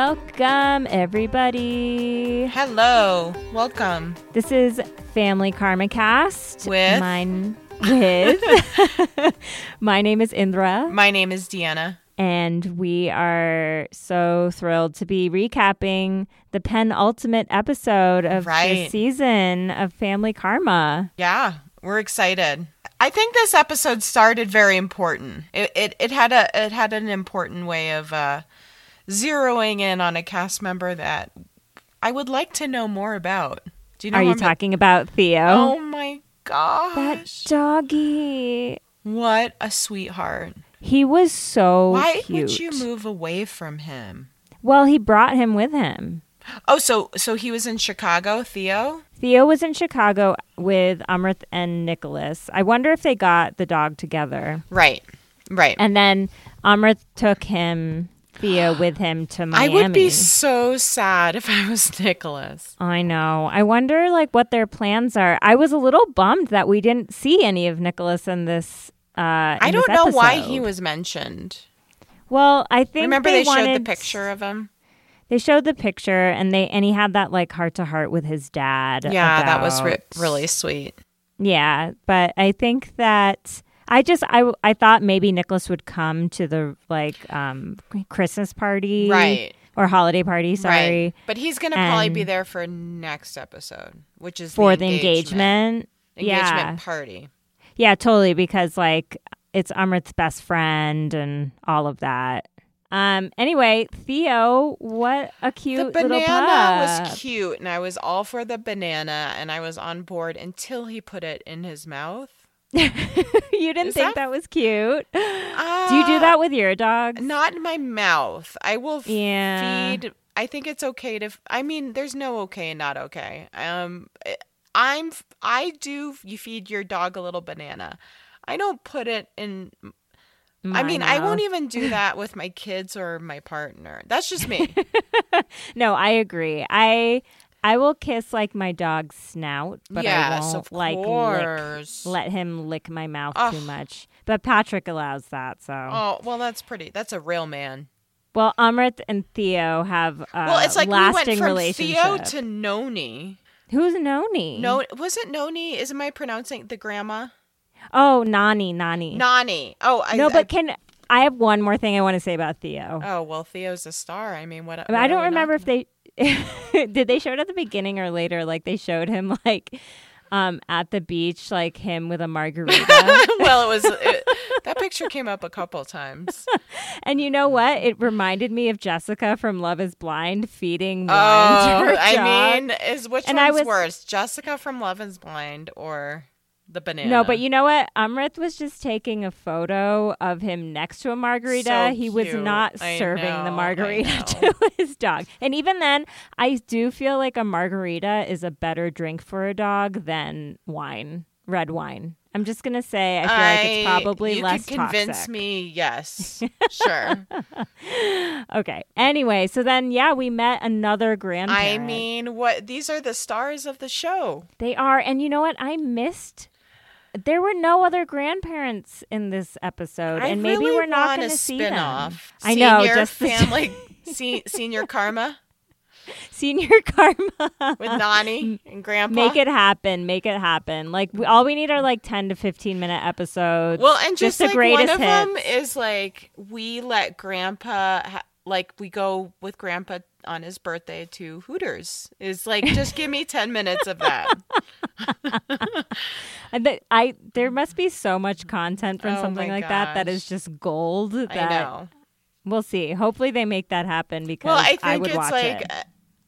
Welcome, everybody. Hello, welcome. This is Family Karma Cast. With? Mine with. My name is Indra, My name is Deanna. and we are so thrilled to be recapping the penultimate episode of Right. the season of Family Karma. Yeah, we're excited. I think this episode started very important. It it, it had a it had an important way of uh, zeroing in on a cast member that I would like to know more about. Do you know Are you I'm- talking about Theo? Oh my god that gosh! doggy. What a sweetheart! He was so Why cute. would you move away from him? Well, he brought him with him. Oh, so so he was in Chicago, Theo. Theo was in Chicago with Amrit and Nicholas. I wonder if they got the dog together. Right, right. And then Amrit took him, Theo, with him to Miami. I would be so sad if I was Nicholas. I know. I wonder like what their plans are. I was a little bummed that we didn't see any of Nicholas in this. Uh, I don't know why he was mentioned. Well, I think Remember they, showed the picture of him? They showed the picture, and they and he had that like heart to heart with his dad. Yeah, that was re- really sweet. Yeah, but I think that I just I I thought maybe Nicholas would come to the like um Christmas party, Right. or holiday party. Sorry, Right. But he's going to probably be there for next episode, which is for the the engagement. engagement Yeah, party. yeah, totally. Because like it's Amrit's best friend and all of that. Um. Anyway, Theo, what a cute The little banana was cute, and I was all for the banana, and I was on board until he put it in his mouth. you didn't Is think that- that was cute. Uh, Do you do that with your dogs? Not in my mouth. I will Yeah. feed. I think it's okay to. f- I mean, there's no okay and not okay. Um, I- I'm. I do. You feed your dog a little banana. I don't put it in. I mean, I won't even do that with my kids or my partner. That's just me. No, I agree. I I will kiss like my dog's snout, but I won't like lick, let him lick my mouth Ugh. too much. But Patrick allows that, so. oh well, that's pretty. That's a real man. Well, Amrit and Theo have uh, Well, it's like we lasting went from. Theo to Noni. Who's Noni? No, was it Noni? Is am I pronouncing the grandma? Oh, Nani, Nani. Nani. Oh, I, no, I- but can I have one more thing I want to say about Theo? Oh well, Theo's a star. I mean, what? I, mean, I don't remember if they did they show it at the beginning or later. Like they showed him like um at the beach, like him with a margarita. well, it was it, that picture came up a couple times. And you know what? It reminded me of Jessica from Love Is Blind feeding Oh, I mean, is which And one's was- worse, Jessica from Love Is Blind or the banana? no, but you know what? Amrit was just taking a photo of him next to a margarita. So he was not I serving know, the margarita to his dog. And even then, I do feel like a margarita is a better drink for a dog than wine, red wine. I'm just gonna say, I feel like it's I- probably you less could convince toxic. me. Yes, sure. Okay. Anyway, so then yeah, we met another grandparent. I mean, what? These are the stars of the show. They are. And you know what? I missed. There were no other grandparents in this episode, I and maybe really we're not going to see them. spin-off. I know, Senior just family, se- senior karma Senior Karma. with Nani and Grandpa. Make it happen. Make it happen. Like we, all we need are like ten to fifteen minute episodes. Well, and just, the like greatest one of hits. them is like we let Grandpa, ha- like we go with Grandpa on his birthday to Hooters. Is like just give me ten minutes of that. And that- I there must be so much content from Oh something like that that is just gold. That I know. we'll see. Hopefully they make that happen because Well, I think would it's watch like it.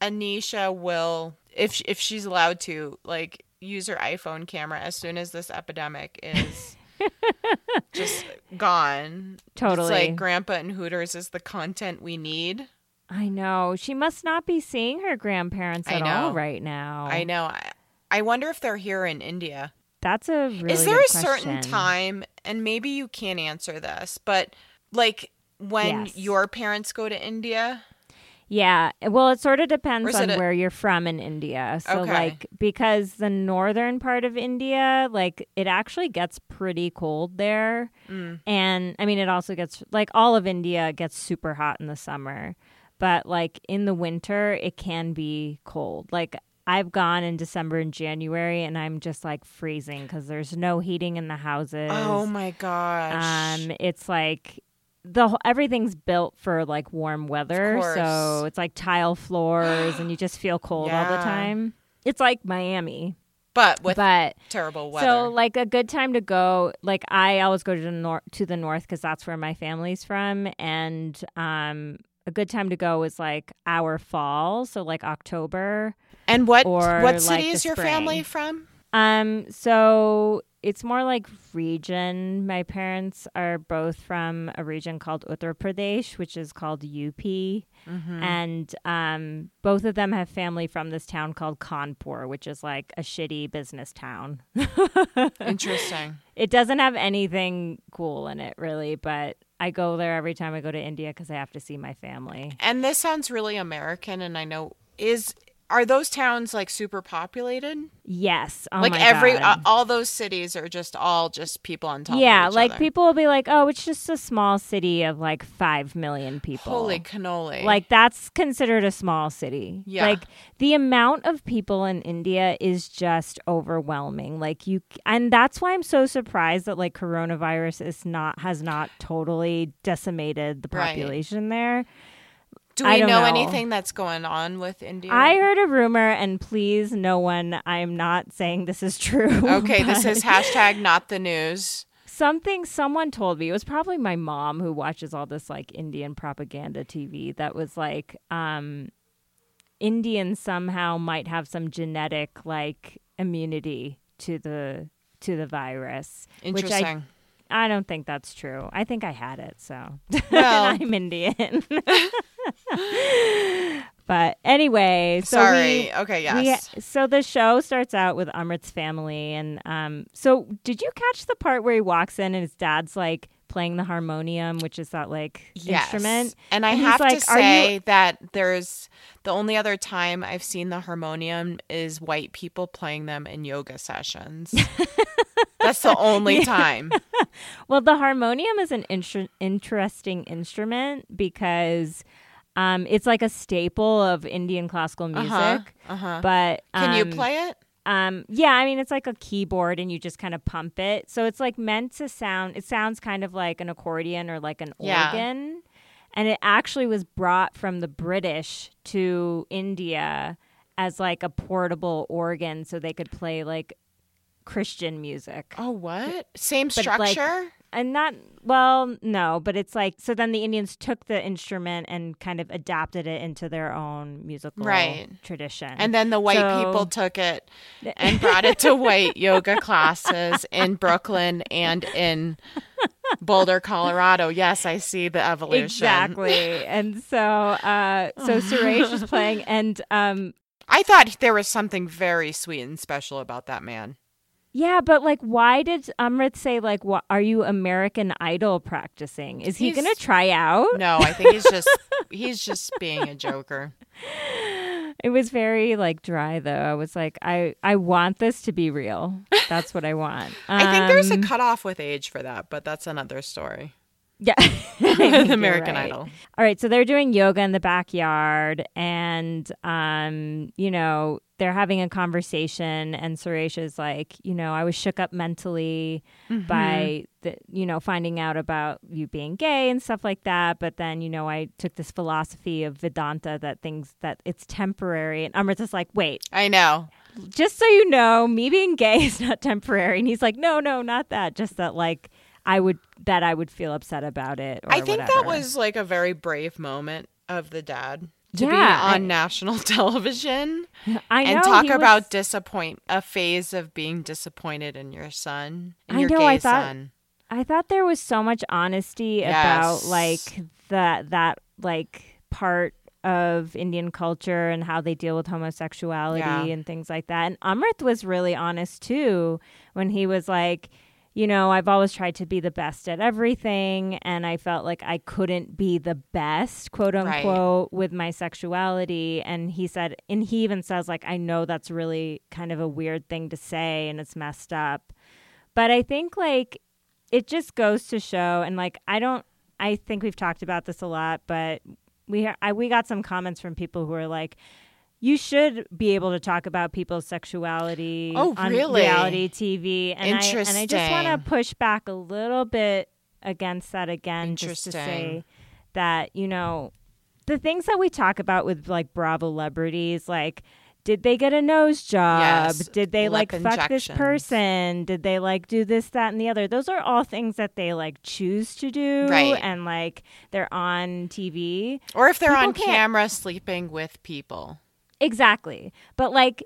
Anisha will, if if she's allowed to, like use her iPhone camera as soon as this epidemic is. just gone. Totally. It's like Grandpa and Hooters is the content we need. I know she must not be seeing her grandparents at all right now. I know. I, I wonder if they're here in India. That's a really is there a certain question. time and maybe you can't answer this but like when Yes. your parents go to india Yeah. Well, it sort of depends on a- where you're from in India. So, Okay. like, because the northern part of India, like, it actually gets pretty cold there. Mm. And I mean, it also gets, like, all of India gets super hot in the summer. But like in the winter, it can be cold. Like I've gone in December and January, and I'm just like freezing because there's no heating in the houses. Oh my gosh. Um, it's like the whole, everything's built for like warm weather, Of so it's like tile floors, and you just feel cold all the time. It's like Miami, but with but terrible weather. so like a good time to go. Like I always go to the north to the north because that's where my family's from, and um, a good time to go is like our fall, so like October. and what or, what city the is your spring. family from? Um, so it's more like region. My parents are both from a region called Uttar Pradesh, which is called UP, Mm-hmm. and um, both of them have family from this town called Kanpur, which is like a shitty business town. Interesting. It doesn't have anything cool in it, really, but I go there every time I go to India because I have to see my family. And this sounds really American and I know is are those towns like super populated? Yes, oh like my every uh, all those cities are just all just people on top yeah, of each like other. people will be like, "Oh, it's just a small city of like five million people." Holy cannoli. Like that's considered a small city. Yeah. Like the amount of people in India is just overwhelming. Like you and that's why I'm so surprised that like coronavirus is not has not totally decimated the Right. population there. Do we know, know. anything that's going on with India? I heard a rumor and please no one I'm not saying this is true. Okay, this is hashtag not the news. something someone told me it was probably my mom who watches all this like indian propaganda tv that was like um indians somehow might have some genetic like immunity to the to the virus which i Interesting. I don't think that's true i think i had it so Well- i'm indian but anyway so Sorry. we, okay, we- yes. so the show starts out with Amrit's family, and um, so did you catch the part where he walks in and his dad's like playing the harmonium, which is that like Yes. instrument? And I And have like, to "Are you-" say that there's the only other time I've seen the harmonium is white people playing them in yoga sessions. That's the only time. Well, the harmonium is an inter- interesting instrument because um, it's like a staple of Indian classical music. Uh-huh. Uh-huh. But Can you um, play it? Um, yeah, I mean it's like a keyboard and you just kind of pump it. So it's like meant to sound it sounds kind of like an accordion or like an Yeah. organ. And it actually was brought from the British to India as like a portable organ so they could play like Christian music. Oh, what? Same But, like, structure? And not well, no, but it's like so then the Indians took the instrument and kind of adapted it into their own musical Right. tradition. and then the white so- people took it and brought it to white yoga classes in Brooklyn and in Boulder, Colorado. Yes, I see the evolution. Exactly. And so uh so Suresh is playing and um I thought there was something very sweet and special about that man. Yeah, but like why did Amrit say like what are you American Idol practicing? Is he going to try out? No, I think he's just he's just being a joker. It was very like dry though. I was like I I want this to be real. That's what I want. I think there's a Um, cutoff with age for that, but that's another story. Yeah. American right. Idol. All right, so they're doing yoga in the backyard and um, you know, they're having a conversation and Suresh is like, you know, I was shook up mentally Mm-hmm. by the you know, finding out about you being gay and stuff like that, but then, you know, I took this philosophy of Vedanta that things that it's temporary and Amrita's like, "Wait, I know. just so you know, me being gay is not temporary." And he's like, "No, no, not that. Just that like I would that I would feel upset about it or I think that was like a very brave moment of the dad to be on I- national television I know and talk he was- about disappoint a phase of being disappointed in your son, in I your know, gay I thought- son. I thought there was so much honesty about like that that like part of Indian culture and how they deal with homosexuality Yeah. and things like that. And Amrit was really honest too when he was like, you know, I've always tried to be the best at everything and I felt like I couldn't be the best, quote Right. unquote, with my sexuality. And he said and he even says like I know that's really kind of a weird thing to say and it's messed up. But I think like it just goes to show and like I don't I think we've talked about this a lot, but we I, we got some comments from people who are like you should be able to talk about people's sexuality Oh, on really? reality TV. And I, and I just want to push back a little bit against that again, just to say that, you know, the things that we talk about with like Bravo celebrities, like, did they get a nose job? Yes, Did they like fuck this person? Did they like do this, that, and the other? Those are all things that they like choose to do, Right. And like they're on TV. Or if they're People on camera sleeping with people. Exactly. But like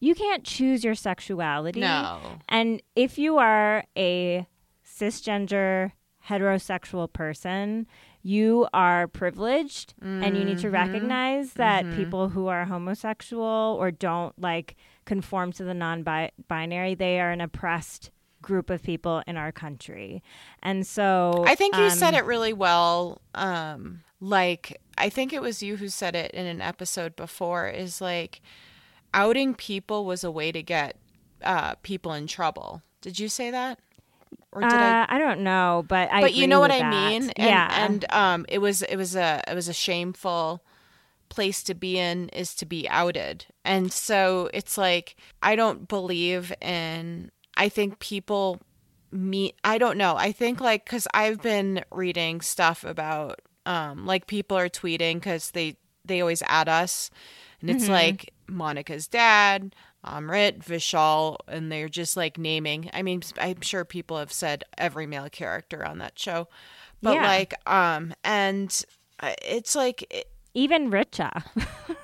you can't choose your sexuality. No. And if you are a cisgender heterosexual person, you are privileged and you need to recognize that people who are homosexual or don't like conform to the non-binary, they are an oppressed group of people in our country. And so I think you said um, it really well. Um, like I think it was you who said it in an episode before. Is like outing people was a way to get uh, people in trouble. Did you say that, or did I? uh, I don't know, but I But you know what I that. mean. And, yeah, and um, it was it was a it was a shameful place to be in is to be outed, and so it's like I don't believe in. I think people meet. I don't know. I think like because I've been reading stuff about um like people are tweeting because they they always add us, and it's like Monica's dad. Amrit, Vishal, and they're just like naming. I mean, I'm sure people have said every male character on that show, but Yeah. like, um, and uh, it's like, it- even Richa,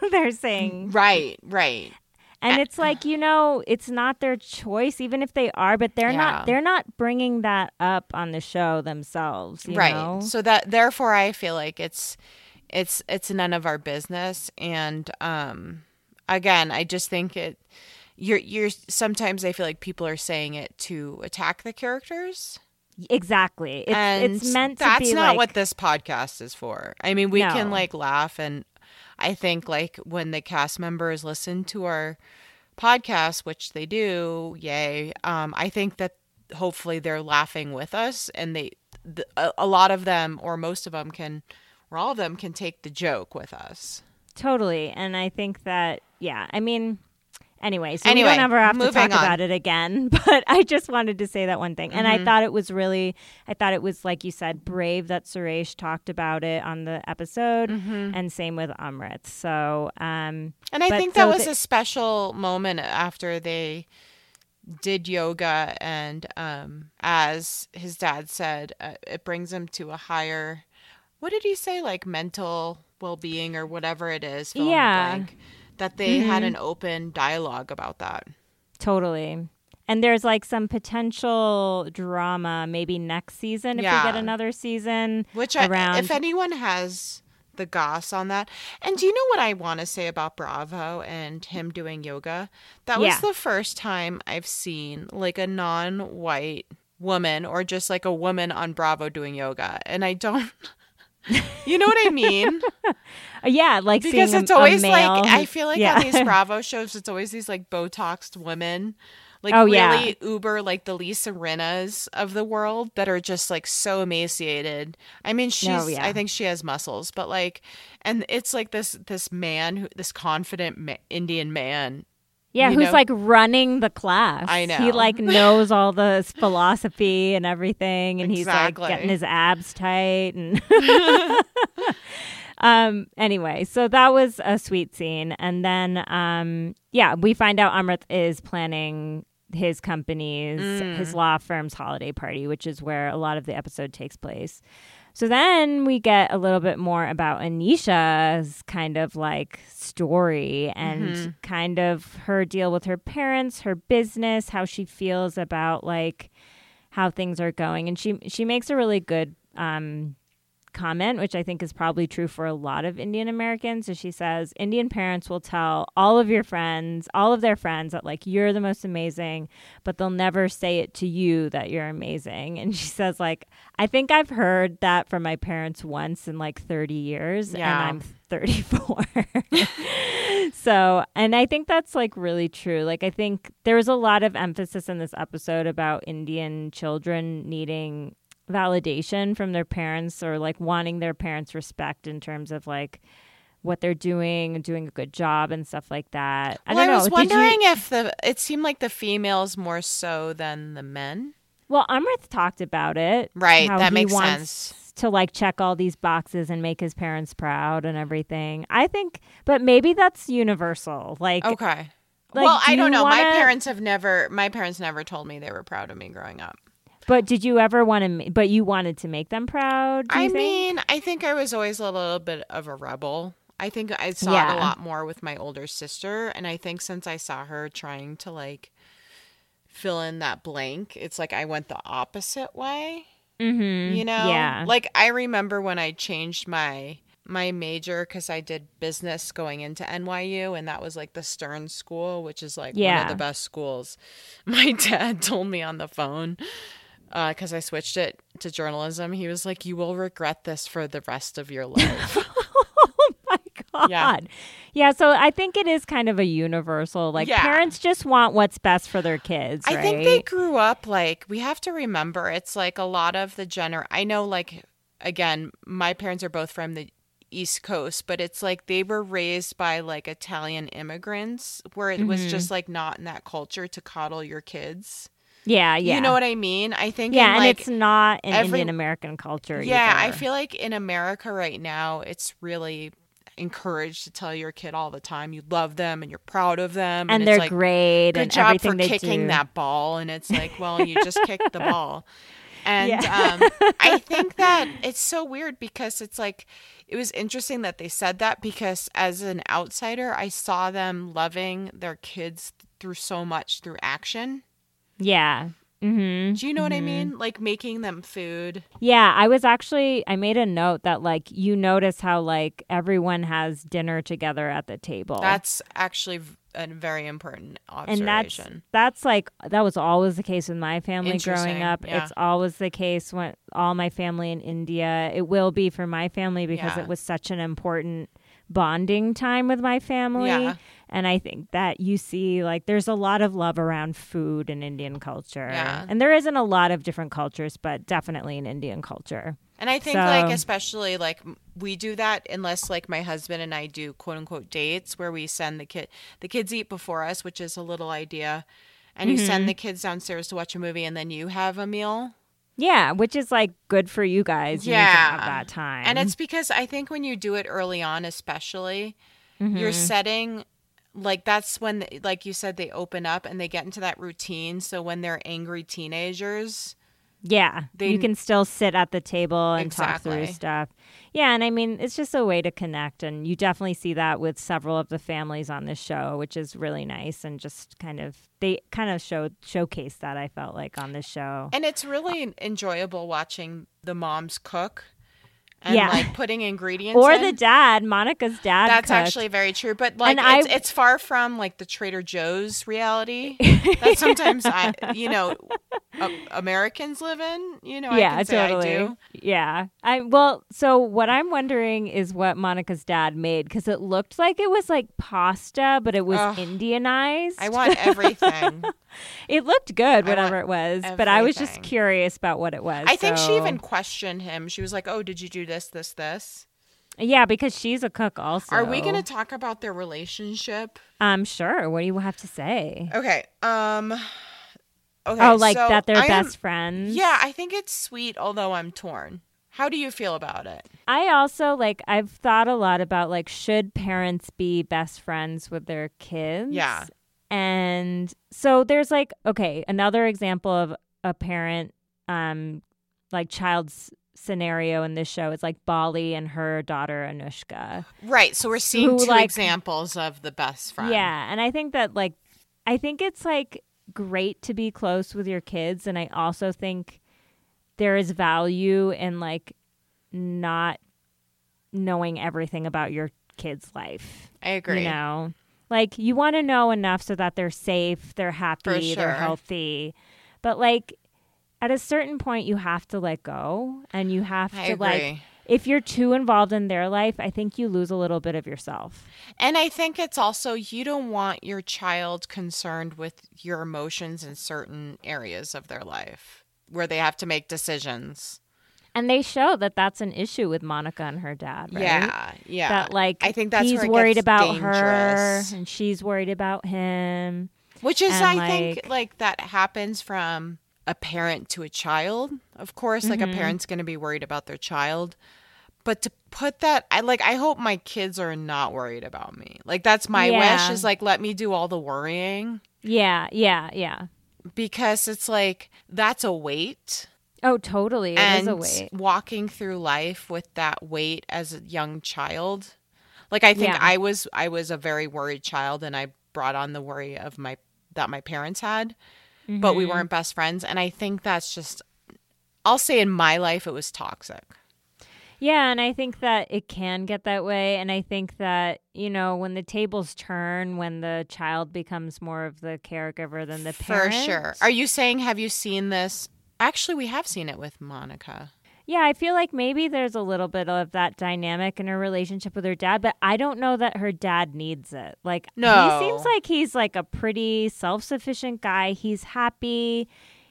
they're saying, right, right, and it's like you know, it's not their choice, even if they are, but they're Yeah. not. They're not bringing that up on the show themselves, you right. know? So that therefore, I feel like it's, it's, it's none of our business. And um, again, I just think it. You're, you're. Sometimes I feel like people are saying it to attack the characters. Exactly. It's and it's meant to that's not like what this podcast is for. I mean, we can like laugh and I think like when the cast members listen to our podcast, which they do, yay. Um, I think that hopefully they're laughing with us and they the, a, a lot of them or most of them can or all of them can take the joke with us. totally, and I think that yeah. I mean. Anyway, so Anyway, we don't ever have to talk on. Mm-hmm. about it again. But I just wanted to say that one thing, and I thought it was really, I thought it was like you said, brave that Suresh talked about it on the episode, and same with Amrit. So, um, And I think that so was the- a special moment after they did yoga, and um, as his dad said, uh, it brings him to a higher. What did he say? Like mental well-being or whatever it is. Yeah. That they had Mm-hmm. an open dialogue about that. Totally. And there's like some potential drama maybe next season if we get another season. Which I, around if anyone has the goss on that, and do you know what I want to say about Bravo and him doing yoga? That was Yeah. the first time I've seen like a non-white woman or just like a woman on Bravo doing yoga, and I don't. You know what I mean? Yeah, like Because a- it's a always male like I feel like yeah. on these Bravo shows, it's always these like Botoxed women, like Oh, really yeah. uber like the Lisa Rinnas of the world that are just like so emaciated. I mean, oh, she's Oh, yeah. I think she has muscles, but like, and it's like this this man who this confident ma- Indian man. yeah, you who's know? like running the class. I know. He like knows all the philosophy and everything and he's like getting his abs tight and Um anyway, so that was a sweet scene and then um yeah, we find out Amrit is planning his company's Mm. his law firm's holiday party, which is where a lot of the episode takes place. So then we get a little bit more about Anisha's kind of like story and Mm-hmm. kind of her deal with her parents, her business, how she feels about like how things are going. And she she makes a really good um comment, which I think is probably true for a lot of Indian Americans. So she says, Indian parents will tell all of your friends, all of their friends, that like you're the most amazing, but they'll never say it to you that you're amazing. And she says, like, I think I've heard that from my parents once in like 30 years, Yeah. and I'm 34. so, and I think that's like really true. Like, I think there was a lot of emphasis in this episode about Indian children needing validation from their parents or like wanting their parents respect in terms of like what they're doing and doing a good job and stuff like that. I well, don't I was know. Did you- wondering if the it seemed like the females more so than the men. Well, Amrit talked about it. Right, how that makes sense. To like check all these boxes and make his parents proud and everything. I think, but maybe that's universal. Like, Okay. Like, well, do I don't know. My wanna- parents have never. My parents never told me they were proud of me growing up. But did you ever want to? But you wanted to make them proud. do you I think? mean, I think I was always a little bit of a rebel. I think I saw it a lot more with my older sister, and I think since I saw her trying to like fill in that blank, it's like I went the opposite way. Mhm. You know, Yeah. Like I remember when I changed my my major because I did business going into NYU, and that was like the Stern School, which is like one of the best schools. My dad told me on the phone because I switched it to journalism. He was like, "You will regret this for the rest of your life." oh my god. Yeah. Yeah. So I think it is kind of a universal. Like Yeah. parents just want what's best for their kids. I think they grew up like we have to remember it's like a lot of the gener I know like again, my parents are both from the East Coast, but it's like they were raised by like Italian immigrants where it was Mm-hmm. just like not in that culture to coddle your kids. Yeah. Yeah. You know what I mean? I think Yeah, in, and it's not in every- Indian American culture. yeah, I feel like in America right now, it's really encouraged to tell your kid all the time you love them and you're proud of them, and it's they're like, great good and job for kicking do. that ball and it's like well you just kicked the ball and Yeah. um, i think that it's so weird because it's like it was interesting that they said that because as an outsider i saw them loving their kids through so much through action Yeah. Mm-hmm. do you know what i mean like making them food Yeah, I was actually I made a note that like you notice how like everyone has dinner together at the table. that's actually a very important and that's observation that's like that was always the case with my family growing up. yeah. It's always the case when all my family in India. It will be for my family because Yeah. it was such an important bonding time with my family. Yeah. And I think that you see like there's a lot of love around food in Indian culture. Yeah. And there isn't a lot of different cultures, but definitely in Indian culture. And I think So- like especially like we do that unless like my husband and I do quote unquote dates where we send the kid the kids eat before us, which is a little idea. And you Mm-hmm. send the kids downstairs to watch a movie and then you have a meal. Yeah, which is like good for you guys. You need to Yeah. have that time. And it's because I think when you do it early on especially, you're Mm-hmm. setting like that's when like you said they open up and they get into that routine. So when they're angry teenagers, Yeah, They- you can still sit at the table and talk through stuff. Yeah, and I mean, it's just a way to connect, and you definitely see that with several of the families on this show, which is really nice, and just kind of they kind of showed showcase that I felt like on this show. And it's really enjoyable watching the moms cook and Yeah. like putting ingredients Or in. the dad, Monica's dad. That's cooked. actually very true, but like And I- it's, it's far from like the Trader Joe's reality that sometimes I, you know, Americans live in. You know, I yeah, I totally. do. Yeah. I well, so what I'm wondering is what Monica's dad made because it looked like it was like pasta, but it was Ugh. Indianized. I want everything. It looked good, whatever it was, but I was just curious about what it was. I think she even questioned him. She was like, "Oh, did you do this, this, this?" yeah, because she's a cook also. Are we going to talk about their relationship? Um, sure. What do you have to say? Okay. Um. Okay. oh, like so that they're I am- best friends. Yeah, I think it's sweet, although I'm torn. How do you feel about it? I also like. I've thought a lot about like should parents be best friends with their kids? Yeah. And so there's like okay, another example of a parent, um, like child's scenario in this show is like Bali and her daughter Anushka. Right. So we're seeing Who, two like- examples of the best friend. Yeah, and I think that like I think it's like great to be close with your kids and I also think there is value in like not knowing everything about your kid's life. I agree. You know. Like you want to know enough so that they're safe, they're happy, sure. they're healthy. But like at a certain point you have to let go and you have I to agree. like if you're too involved in their life, I think you lose a little bit of yourself. And I think it's also you don't want your child concerned with your emotions in certain areas of their life where they have to make decisions. And they show that that's an issue with Monica and her dad, right? Yeah, yeah. That like I think that's he's worried about her dangerous. and she's worried about him. Which is, And, I like- think, like that happens from a parent to a child. Of course, like Mm-hmm. a parent's going to be worried about their child. But to put that, I like, I hope my kids are not worried about me. Like, that's my wish is like, let me do all the worrying Yeah, yeah, yeah. because it's like, that's a weight. Oh, totally. It is and a weight. walking through life with that weight as a young child. Like, I think Yeah. I was, I was a very worried child and I brought on the worry of my, that my parents had. But we Mm-hmm. weren't best friends. And I think that's just, I'll say in my life, it was toxic. Yeah, and I think that it can get that way. And I think that, you know, when the tables turn, when the child becomes more of the caregiver than the parent. For sure. Are you saying, have you seen this? Actually, we have seen it with Monica. Yeah, I feel like maybe there's a little bit of that dynamic in her relationship with her dad, but I don't know that her dad needs it. Like, No. he seems like he's like a pretty self sufficient guy. He's happy.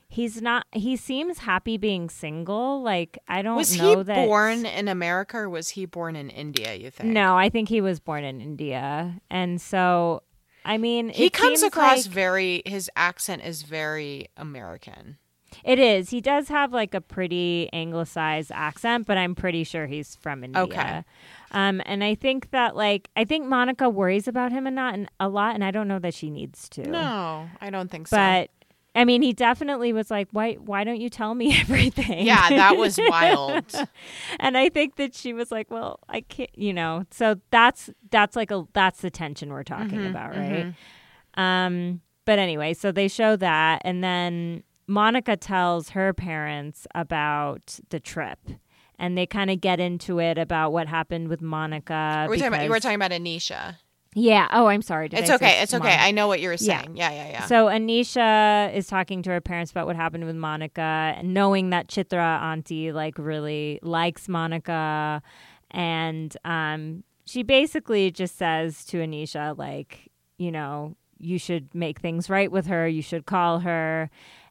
He's not, he seems happy being single. Like, I don't Was know he that. born in America or was he born in India, you think? No, I think he was born in India. And so, I mean, He comes across like- very, his accent is very American. It is. He does have like a pretty anglicized accent, but I'm pretty sure he's from India. Okay. Um, and I think that like I think Monica worries about him and not and a lot, and I don't know that she needs to. No, I don't think so. But I mean, he definitely was like, "Why? Why don't you tell me everything?" yeah, that was wild. and I think that she was like, "Well, I can't," you know. So that's that's like a that's the tension we're talking Mm-hmm, about, right? Um, but anyway, so they show that, and then Monica tells her parents about the trip, and they kind of get into it about what happened with Monica. We're talking about, you were talking about Anisha. yeah. Oh, I'm sorry. Did It's I okay. It's okay. I know what you were Yeah. saying. Yeah, yeah, yeah. So Anisha is talking to her parents about what happened with Monica, and knowing that Chitra auntie like really likes Monica, and um, she basically just says to Anisha like, you know, you should make things right with her. You should call her,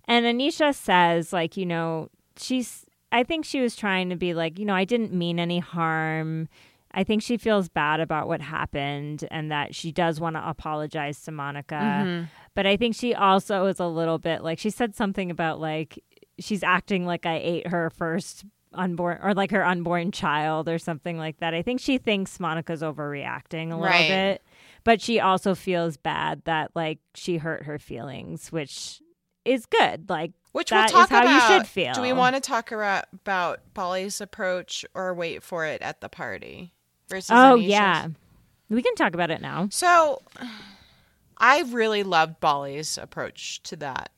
and Anisha says like, you know, she's. I think she was trying to be like, you know, I didn't mean any harm. I think she feels bad about what happened and that she does want to apologize to Monica. Mm-hmm. But I think she also is a little bit like she said something about like she's acting like I ate her first unborn or like her unborn child or something like that. I think she thinks Monica's overreacting a little Right. bit, but she also feels bad that like she hurt her feelings, which is good. Like Which that we'll talk how about. you should feel. Do we want to talk about, Bali's approach or wait for it at the party versus? Oh Anisha's? yeah, we can talk about it now. So, I really loved Bali's approach to that.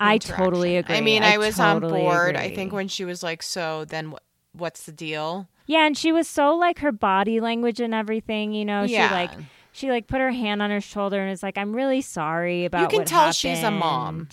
I totally agree. I mean, I, was totally on board. I think when she was like, "So then, what, what's the deal?" Yeah, and she was so like her body language and everything, you know, Yeah. she like she like put her hand on her shoulder and is like, I'm really sorry about You can tell she's a mom.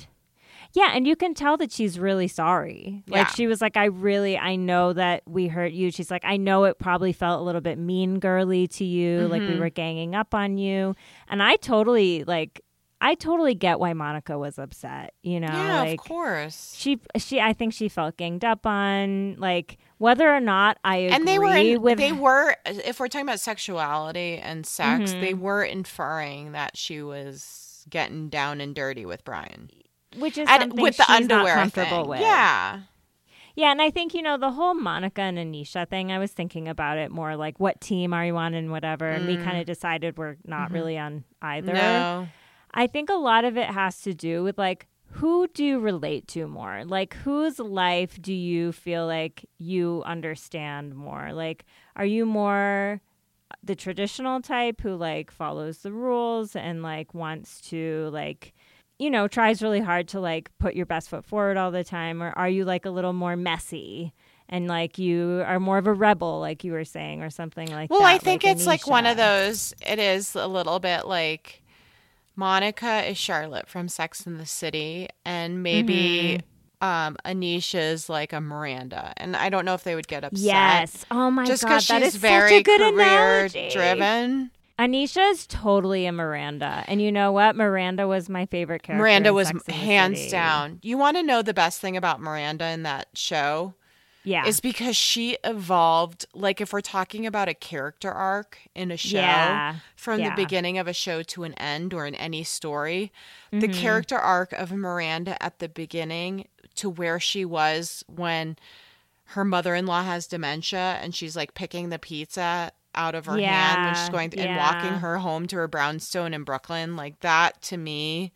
Happened." Yeah, and you can tell that she's really sorry. Like Yeah. she was like, I really I know that we hurt you. She's like, I know it probably felt a little bit mean girly to you, like Mm-hmm. we were ganging up on you. And I totally like I totally get why Monica was upset, you know? yeah, like of course. she she I think she felt ganged up on like whether or not I agree and they were in, with they were if we're talking about sexuality and sex, Mm-hmm. they were inferring that she was getting down and dirty with Brian. Which is And something with the she's underwear not comfortable thing. with. Yeah. yeah, and I think you know the whole Monica and Anisha thing. I was thinking about it more like what team are you on and whatever, and we kind of decided we're not really on either. Mm. Mm-hmm. No. I think a lot of it has to do with like who do you relate to more? Like whose life do you feel like you understand more? Like are you more the traditional type who like follows the rules and like wants to like you know tries really hard to like put your best foot forward all the time or are you like a little more messy and like you are more of a rebel like you were saying or something like Well, that Well, I think like it's like one of those. It is a little bit like Monica is Charlotte from Sex in the City, and maybe Mm-hmm. um, Anisha is like a Miranda. And I don't know if they would get upset. Yes. Oh my just god, because that she's is very such a good career analogy. driven. Anisha is totally a Miranda, and you know what? Miranda was my favorite character. Miranda was hands down. You want to know the best thing about Miranda in that show? Yeah. is because she evolved. Like, if we're talking about a character arc in a show, Yeah. from Yeah. the beginning of a show to an end or in any story, the Mm-hmm. character arc of Miranda at the beginning to where she was when her mother in law has dementia and she's like picking the pizza out of her hand when she's going th- and walking her home to her brownstone in Brooklyn. Like, that to me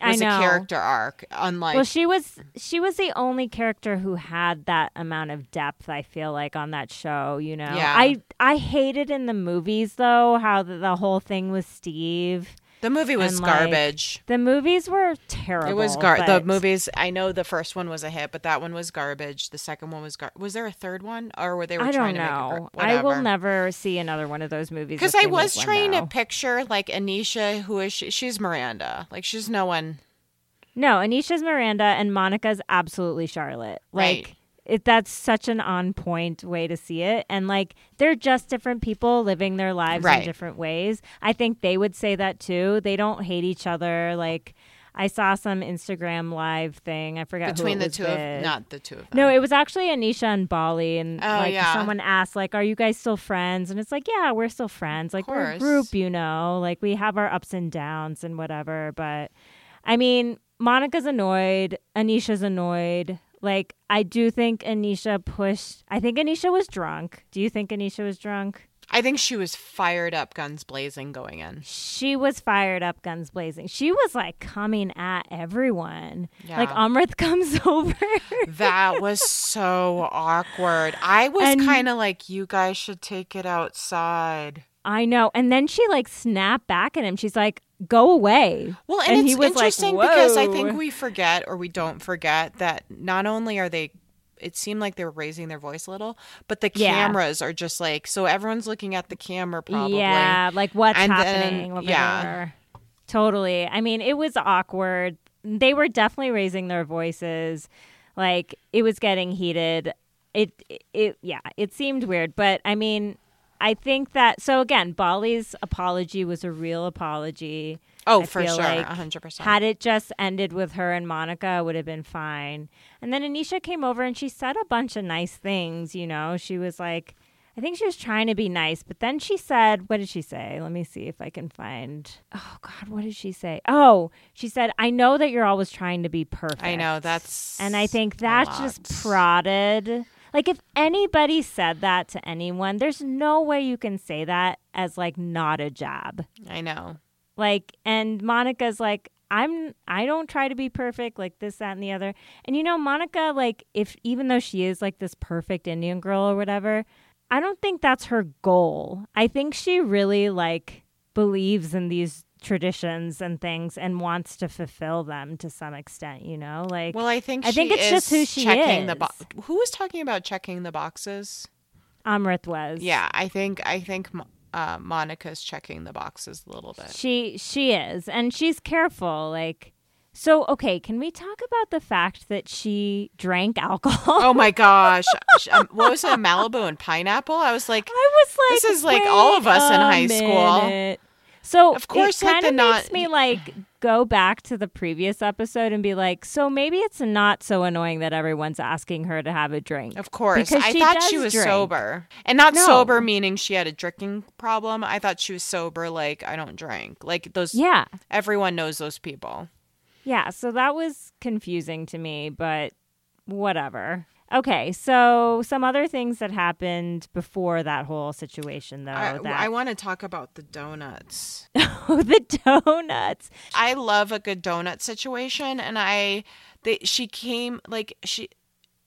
was a character arc. Unlike, well, she was she was the only character who had that amount of depth. I feel like on that show, you know. Yeah. I I hated in the movies though how the, the whole thing was Steve. The movie was and, like, garbage. The movies were terrible. It was gar- the movies. I know the first one was a hit, but that one was garbage. The second one was gar- was there a third one, or were they were I trying don't to know. I will never see another one of those movies Because I was trying to picture like Anisha, who is she? She's Miranda. Like she's no one. No, Anisha's Miranda and Monica's absolutely Charlotte. Like Right. It that's such an on point way to see it. And like they're just different people living their lives Right. in different ways. I think they would say that too. They don't hate each other. Like I saw some Instagram live thing. I forgot Between who it the two of with. not the two of them. No, it was actually Anisha and Bali, and Oh, like yeah. someone asked, like, "Are you guys still friends?" And it's like, "Yeah, we're still friends. Like we're a group, you know. Like we have our ups and downs and whatever." But I mean, Monica's annoyed. Anisha's annoyed. Like I do think Anisha pushed. I think Anisha was drunk. Do you think Anisha was drunk? I think she was fired up, guns blazing, going in. She was fired up, guns blazing. She was like coming at everyone. Like Yeah. Amrit comes over. That was so awkward. I was kind of like, you guys should take it outside. I know. And then she like snapped back at him. She's like, "Go away." Well, and, And it's he was like, interesting because I think we forget or we don't forget that not only are they it seemed like they were raising their voice a little, but the Yeah. cameras are just like so everyone's looking at the camera probably. Yeah, like what's And then- happening over yeah. there. Totally. I mean, it was awkward. They were definitely raising their voices. Like it was getting heated. It it yeah, it seemed weird, but I mean, I think that so again, Bali's apology was a real apology. Oh, I for sure. like 100%. Had it just ended with her and Monica, it would have been fine. And then Anisha came over and she said a bunch of nice things, you know. She was like, I think she was trying to be nice, but then she said, what did she say? Let me see if I can find. Oh, God, what did she say? Oh, she said, I know that you're always trying to be perfect. I know that's And I think that just prodded. Like, if anybody said that to anyone, there's no way you can say that as, like, not a jab. I know. like and monica's like i'm i don't try to be perfect like this that and the other. And you know monica like if even though she is like this perfect indian girl or whatever i don't think that's her goal. I think she really like believes in these traditions and things and wants to fulfill them to some extent you know like Well, I think I think it's just is who she checking the is. bo- Who was talking about checking the boxes? amrit was Yeah, I think I think uh, Monica's checking the boxes a little bit. She she is, and she's careful. Like, so okay, can we talk about the fact that she drank alcohol? Oh my gosh. Um, what was it? Malibu and pineapple? I was like, I was like, This is like all of us in "Wait a high school." Minute." So Of course, it kind of not- makes me like go back to the previous episode and be like, so maybe it's not so annoying that everyone's asking her to have a drink. of course. I thought she was drink. sober. And not No. sober meaning she had a drinking problem. I thought she was sober, like, I don't drink. Like, those, Yeah, everyone knows those people. yeah. So that was confusing to me, but whatever. Okay, so some other things that happened before that whole situation, though. I, that I want to talk about the donuts. Oh, the donuts. I love a good donut situation, and I, they, she came like she,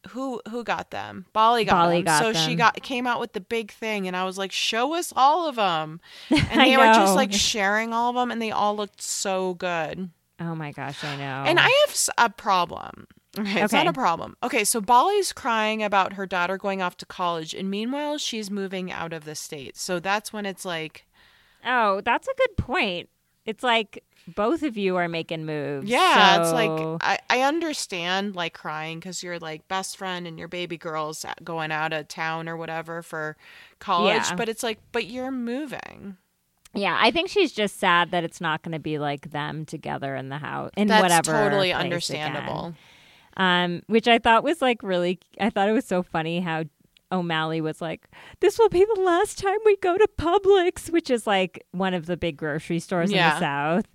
who who got them? Bali got Bali them. got so she got came out with the big thing, and I was like, show us all of them, and they were just like sharing all of them, and they all looked so good. Oh my gosh, I know. And I have a problem. Okay, it's not a problem. Okay, so Bali's crying about her daughter going off to college, and meanwhile she's moving out of the state. So that's when it's like, oh, that's a good point. It's like both of you are making moves. Yeah, it's like I, I understand like crying because you're like best friend and your baby girl's going out of town or whatever for college, Yeah. but it's like, but you're moving. yeah. I think she's just sad that it's not going to be like them together in the house in That's whatever. totally understandable. again. Um, which I thought was like really, I thought it was so funny how O'Malley was like, "This will be the last time we go to Publix," which is like one of the big grocery stores in the South.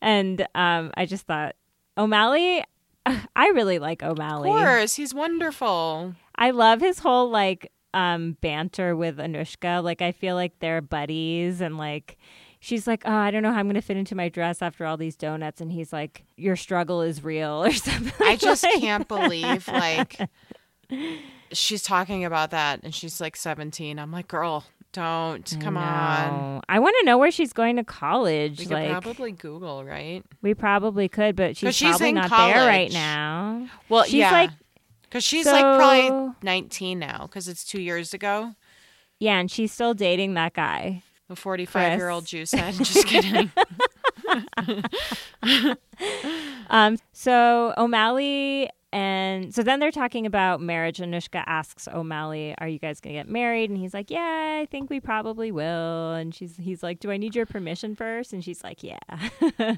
And um, I just thought O'Malley. I really like O'Malley. Of course, he's wonderful. I love his whole like um banter with Anushka. Like I feel like they're buddies and like she's like, "Oh, I don't know how I'm going to fit into my dress after all these donuts." And he's like, "Your struggle is real" or something. I just like can't believe like she's talking about that and she's like 17. I'm like, girl, don't. Come on. I want to know where she's going to college. We could like probably Google, right? we probably could, but she's, she's probably in not there right now. Well, She's yeah. like Because she's like probably 19 now because it's two years ago. yeah, and she's still dating that guy. The 45 year old juice head. Just kidding. Um, so O'Malley and so then they're talking about marriage. Anushka asks O'Malley, "Are you guys gonna get married?" And he's like, "Yeah, I think we probably will." And she's he's like, "Do I need your permission first? And she's like, "Yeah."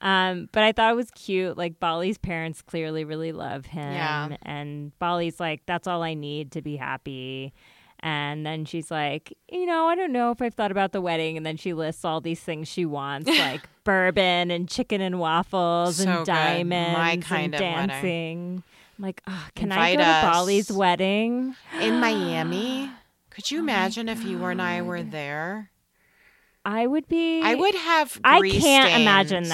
um, but I thought it was cute. Like Bali's parents clearly really love him, Yeah. and Bali's like, "That's all I need to be happy." And then she's like, you know, I don't know if I've thought about the wedding. And then she lists all these things she wants, like bourbon and chicken and waffles So and diamonds My and kind of wedding. dancing. I'm like, oh, can Invite I go us. to Bali's wedding? In Miami. Could Oh you imagine if you and I were there? I would be. I would have I can't imagine stains.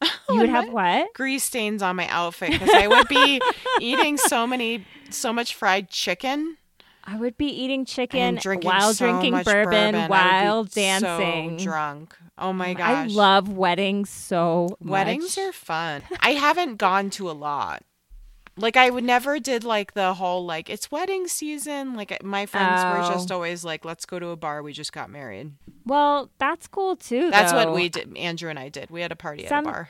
that. Oh you would have what? Grease stains on my outfit because I would be eating so many, so much fried chicken I would be eating chicken drinking while so drinking much bourbon, while dancing. So drunk. Oh my um, gosh. I love weddings so much. Weddings are fun. I haven't gone to a lot. Like I would never did like the whole like it's wedding season. Like uh, my friends Oh. were just oh. always like, let's go to a bar. We just got married. well, that's cool too. That's what we did. Andrew and I did. We had a party Some- at a bar.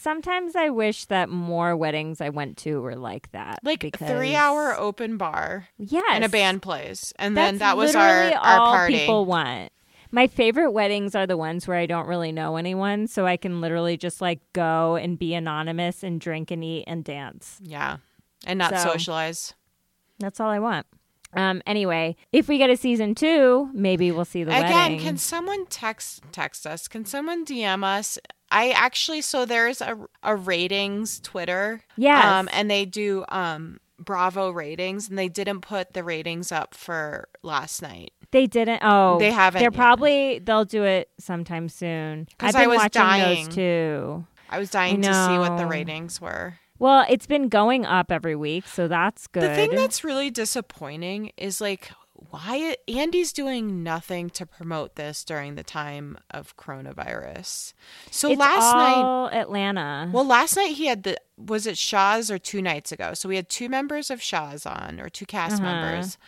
Sometimes I wish that more weddings I went to were like that. Like because, three hour open bar yes, and a band plays, and That's then that was our our all party. people want. My favorite weddings are the ones where I don't really know anyone, so I can literally just like go and be anonymous and drink and eat and dance. Yeah, and not So- socialize. That's all I want. Um. Anyway, if we get a season two, maybe we'll see the Again, wedding. can someone text text us? Can someone DM us? I actually so there's a a ratings Twitter. Yeah. Um, and they do um Bravo ratings, and they didn't put the ratings up for last night. They didn't. Oh, They haven't They're yet. probably they'll do it sometime soon. 'Cause I've I been was watching dying. those too. I was dying to see what the ratings were. Well, it's been going up every week, so that's good. The thing that's really disappointing is like why Andy's doing nothing to promote this during the time of coronavirus. So it's last night Atlanta. Well, last night he had the was it Shahs or two nights ago? So we had two members of Shahs on or two cast Uh-huh. members,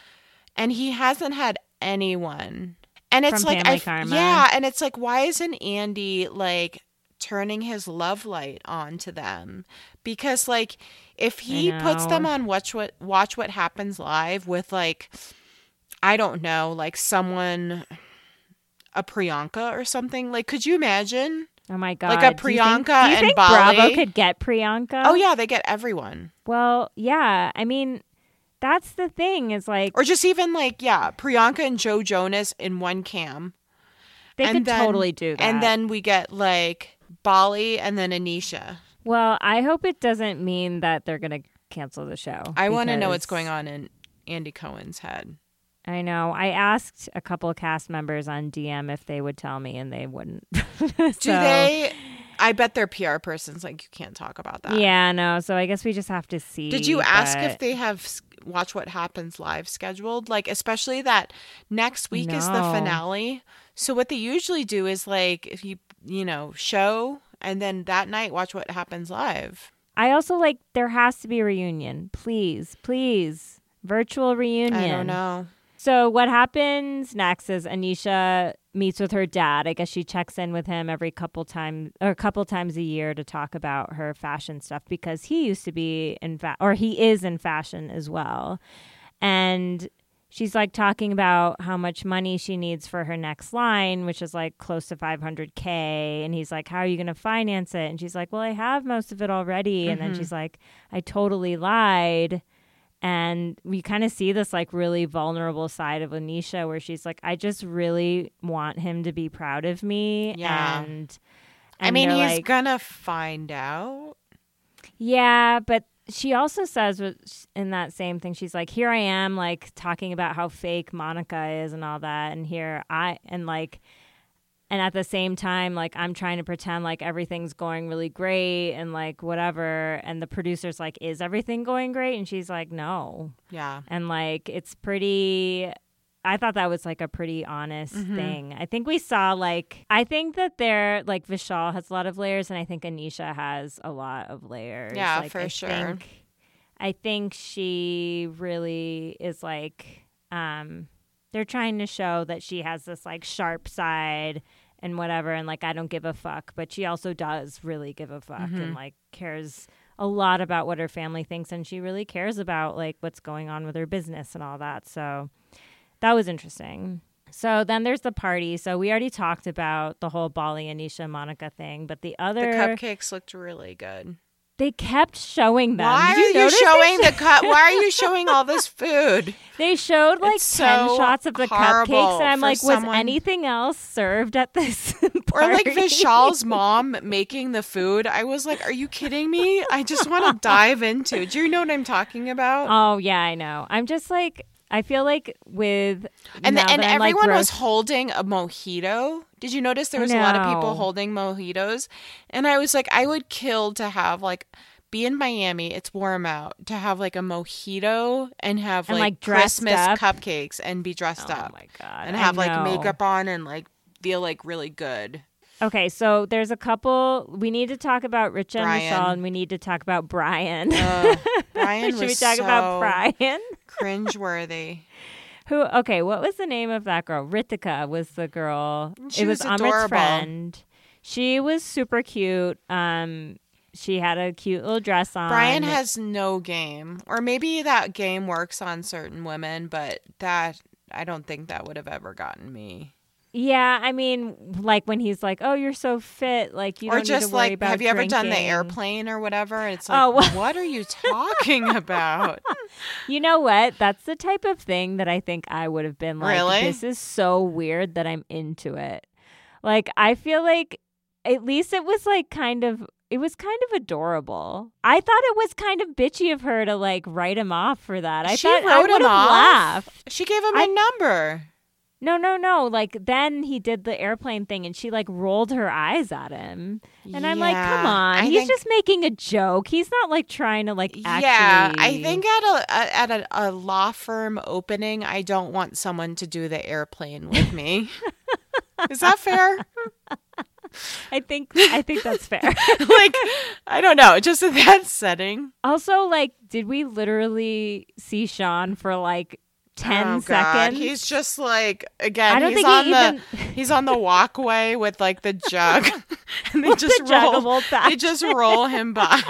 and he hasn't had anyone. And it's From like I yeah, and it's like why isn't Andy like turning his love light on to them? Because like if he puts them on watch what watch what happens live with like I don't know, like someone a Priyanka or something. Like could you imagine? oh my god! like a Do you think- Priyanka do you and think Bali? Bravo could get Priyanka? Oh yeah, they get everyone. Well, yeah. I mean, that's the thing. Is like Or just even like, yeah, Priyanka and Joe Jonas in one cam. they and could then- totally do that. And then we get like Bali and then Anisha. well, I hope it doesn't mean that they're gonna cancel the show. I want to know what's going on in Andy Cohen's head. I know. I asked a couple of cast members on DM if they would tell me, and they wouldn't. Do they? I bet their PR person's like, you can't talk about that. Yeah, no. So I guess we just have to see. Did you ask but- if they have Watch What Happens live scheduled? Like, especially that next week is the finale. So what they usually do is like, if you you know show and then that night watch What Happens live. I also like there has to be a reunion. Please, please. Virtual reunion. I don't know. So what happens next is Anisha meets with her dad. I guess she checks in with him every couple times or a couple times a year to talk about her fashion stuff because he used to be in fa- or he is in fashion as well. And she's like talking about how much money she needs for her next line, which is like close to 500K. And he's like, How are you going to finance it? And she's like, Well, I have most of it already. And then mm-hmm. she's like, I totally lied. And we kind of see this like really vulnerable side of Anisha where she's like, I just really want him to be proud of me. Yeah. And, I mean, he's like, gonna find out. yeah, but she also says in that same thing, she's like, "Here I am, like talking about how fake Monica is and all that, and here I and like, and at the same time, like I'm trying to pretend like everything's going really great and like whatever." And the producer's like, "Is everything going great?" And she's like, "No," Yeah. and like it's pretty. I thought that was like a pretty honest Mm-hmm. thing. I think we saw like I think that they're like Vishal has a lot of layers, and I think Anisha has a lot of layers. Yeah, Like, for I sure. Think, I think she really is like um they're trying to show that she has this like sharp side and whatever and like I don't give a fuck, but she also does really give a fuck Mm-hmm. and like cares a lot about what her family thinks and she really cares about like what's going on with her business and all that. So that was interesting. So then there's the party. So we already talked about the whole Bali Anisha Monica thing, but the other The other cupcakes looked really good. They kept showing them. Why Did are you showing the cut? Why are you showing all this food? They showed like It's ten so shots of the cupcakes, and I'm like, someone- was anything else served at this? Party? Or like? Vishal's mom making the food. I was like, "Are you kidding me?" I just want to dive into. Do you know what I'm talking about? Oh yeah, I know. I'm just like, I feel like with and the, and I'm, like, everyone was holding a mojito. Did you notice there was a lot of people holding mojitos? And I was like, I would kill to have like be in Miami. It's warm out to have like a mojito and have And, like, like, Christmas up. cupcakes and be dressed Oh up Oh my god, and have like makeup on and like feel like really good. Okay, so there's a couple. We need to talk about Rich and Brian. Michelle, and we need to talk about Brian. Uh, Brian Should we talk so about Brian? cringeworthy. Who? Okay, what was the name of that girl? Ritika was the girl. She it was, was adorable. friend. She was super cute. Um, she had a cute little dress on. Brian has no game, or maybe that game works on certain women, but that I don't think that would have ever gotten me. Yeah, I mean, like when he's like, "Oh, you're so fit," like you or don't need just like, have you ever done the airplane or whatever? And it's oh, like, Oh, well- what are you talking about? You know what? That's the type of thing that I think I would have been like, Really? this is so weird that I'm into it. Like, I feel like at least it was like kind of, it was kind of adorable. I thought it was kind of bitchy of her to like write him off for that. I She thought I wrote him would have off? laughed. She gave him I- a number. No, no, no. Like then he did the airplane thing and she like rolled her eyes at him. And I'm like, come on. I He's think- just making a joke. He's not like trying to like actually Yeah, I think at a, a at a, a law firm opening, I don't want someone to do the airplane with me. Is that fair? I think I think that's fair. like, I don't know. Just in that setting. Also, like, did we literally see Shaan for like ten oh, God. seconds? He's just like again. I don't he's think he on the even- he's on the walkway with like the jug, and they With just the roll. They just roll him by.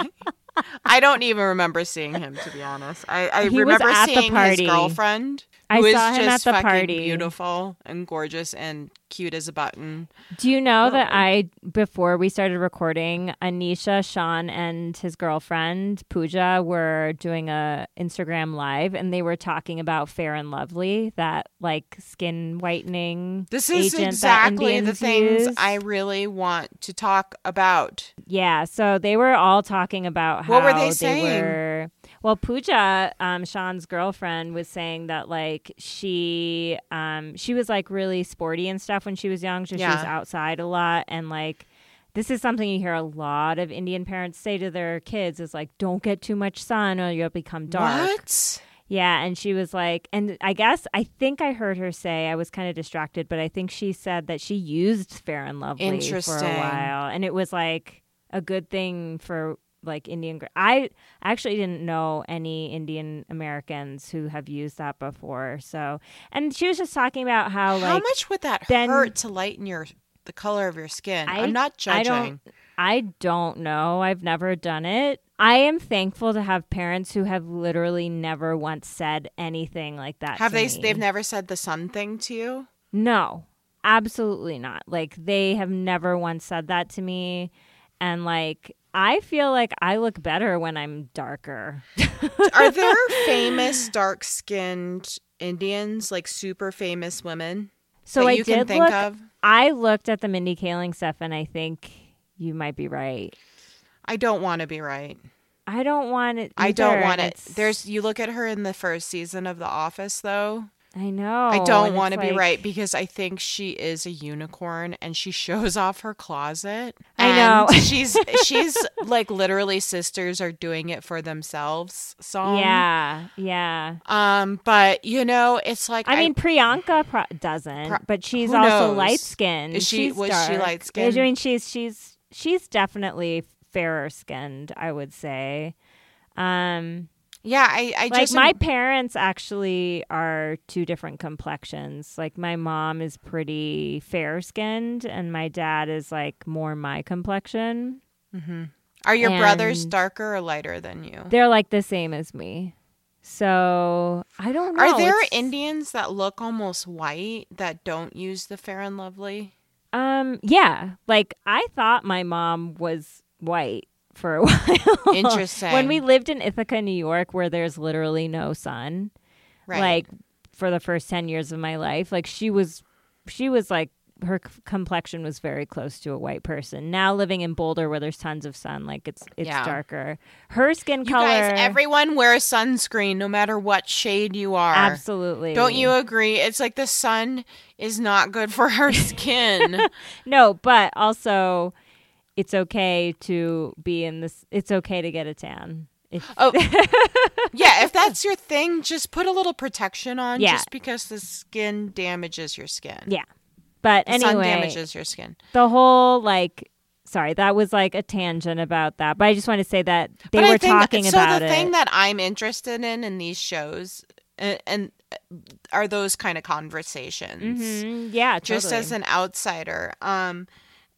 I don't even remember seeing him to be honest. I, I remember seeing his girlfriend. I who is saw him just at the party. beautiful and gorgeous and cute as a button. Do you know that Oh. I before we started recording, Anisha, Shaan, and his girlfriend Pooja were doing a Instagram live, and they were talking about Fair and Lovely, that like skin whitening. This is that exactly the things use. I really want to talk about. Yeah, so they were all talking about how What were they saying? were. Well, Pooja, um, Shaan's girlfriend, was saying that like she, um, she was like really sporty and stuff when she was young. So she was outside a lot, and like this is something you hear a lot of Indian parents say to their kids: is like, don't get too much sun or you'll become dark. What? Yeah, and she was like, and I guess I think I heard her say I was kind of distracted, but I think she said that she used Fair and Lovely for a while, and it was like a good thing for like Indian. gr- I actually didn't know any Indian Americans who have used that before. So, and she was just talking about how like How much would that then- hurt to lighten your the color of your skin? I- I'm not I judging. don't. I don't know. I've never done it. I am thankful to have parents who have literally never once said anything like that. Have they? me. They've never said the sun thing to you. No, absolutely not. Like they have never once said that to me. And like I feel like I look better when I'm darker. Are there famous dark skinned Indians, like super famous women so that I you did can think look of? I looked at the Mindy Kaling stuff and I think you might be right. I don't want to be right. I don't want it. I don't want it. it's- There's you look at her in the first season of The Office though. I know. I don't want to it's be right because I think she is a unicorn and she shows off her closet. I know. she's she's like literally sisters are doing it for themselves song. Yeah, yeah. Um, but you know, it's like I mean, Priyanka pro- doesn't, Pro- but she's also knows? light skinned. Is she- She's was she light-skinned? I mean, she's she's she's definitely fairer skinned. I would say. Um, yeah, I I like just my parents actually are two different complexions. Like my mom is pretty fair skinned, and my dad is like more my complexion. are your brothers darker or lighter than you? They're like the same as me. So I don't know. Are there It's- Indians that look almost white that don't use the fair and lovely? Um, yeah. Like I thought my mom was white for a while. Interesting. when we lived in Ithaca, New York, where there's literally no sun, Right. like for the first 10 years of my life, like she was she was like her c- complexion was very close to a white person. Now living in Boulder where there's tons of sun, like it's it's Yeah. darker. Her skin you color guys, everyone wears sunscreen no matter what shade you are. absolutely. Don't you agree? It's like the sun is not good for her skin. No, but also it's okay to be in this it's okay to get a tan. If, oh, yeah. If that's your thing, just put a little protection on. Yeah. Just because the skin damages your skin. yeah. But The anyway, damages your skin. the whole like sorry, that was like a tangent about that. But I just want to say that they but were think, talking so about the it. thing that I'm interested in in these shows, and, and uh, are those kind of conversations. Mhm. Yeah, just as an outsider. Um,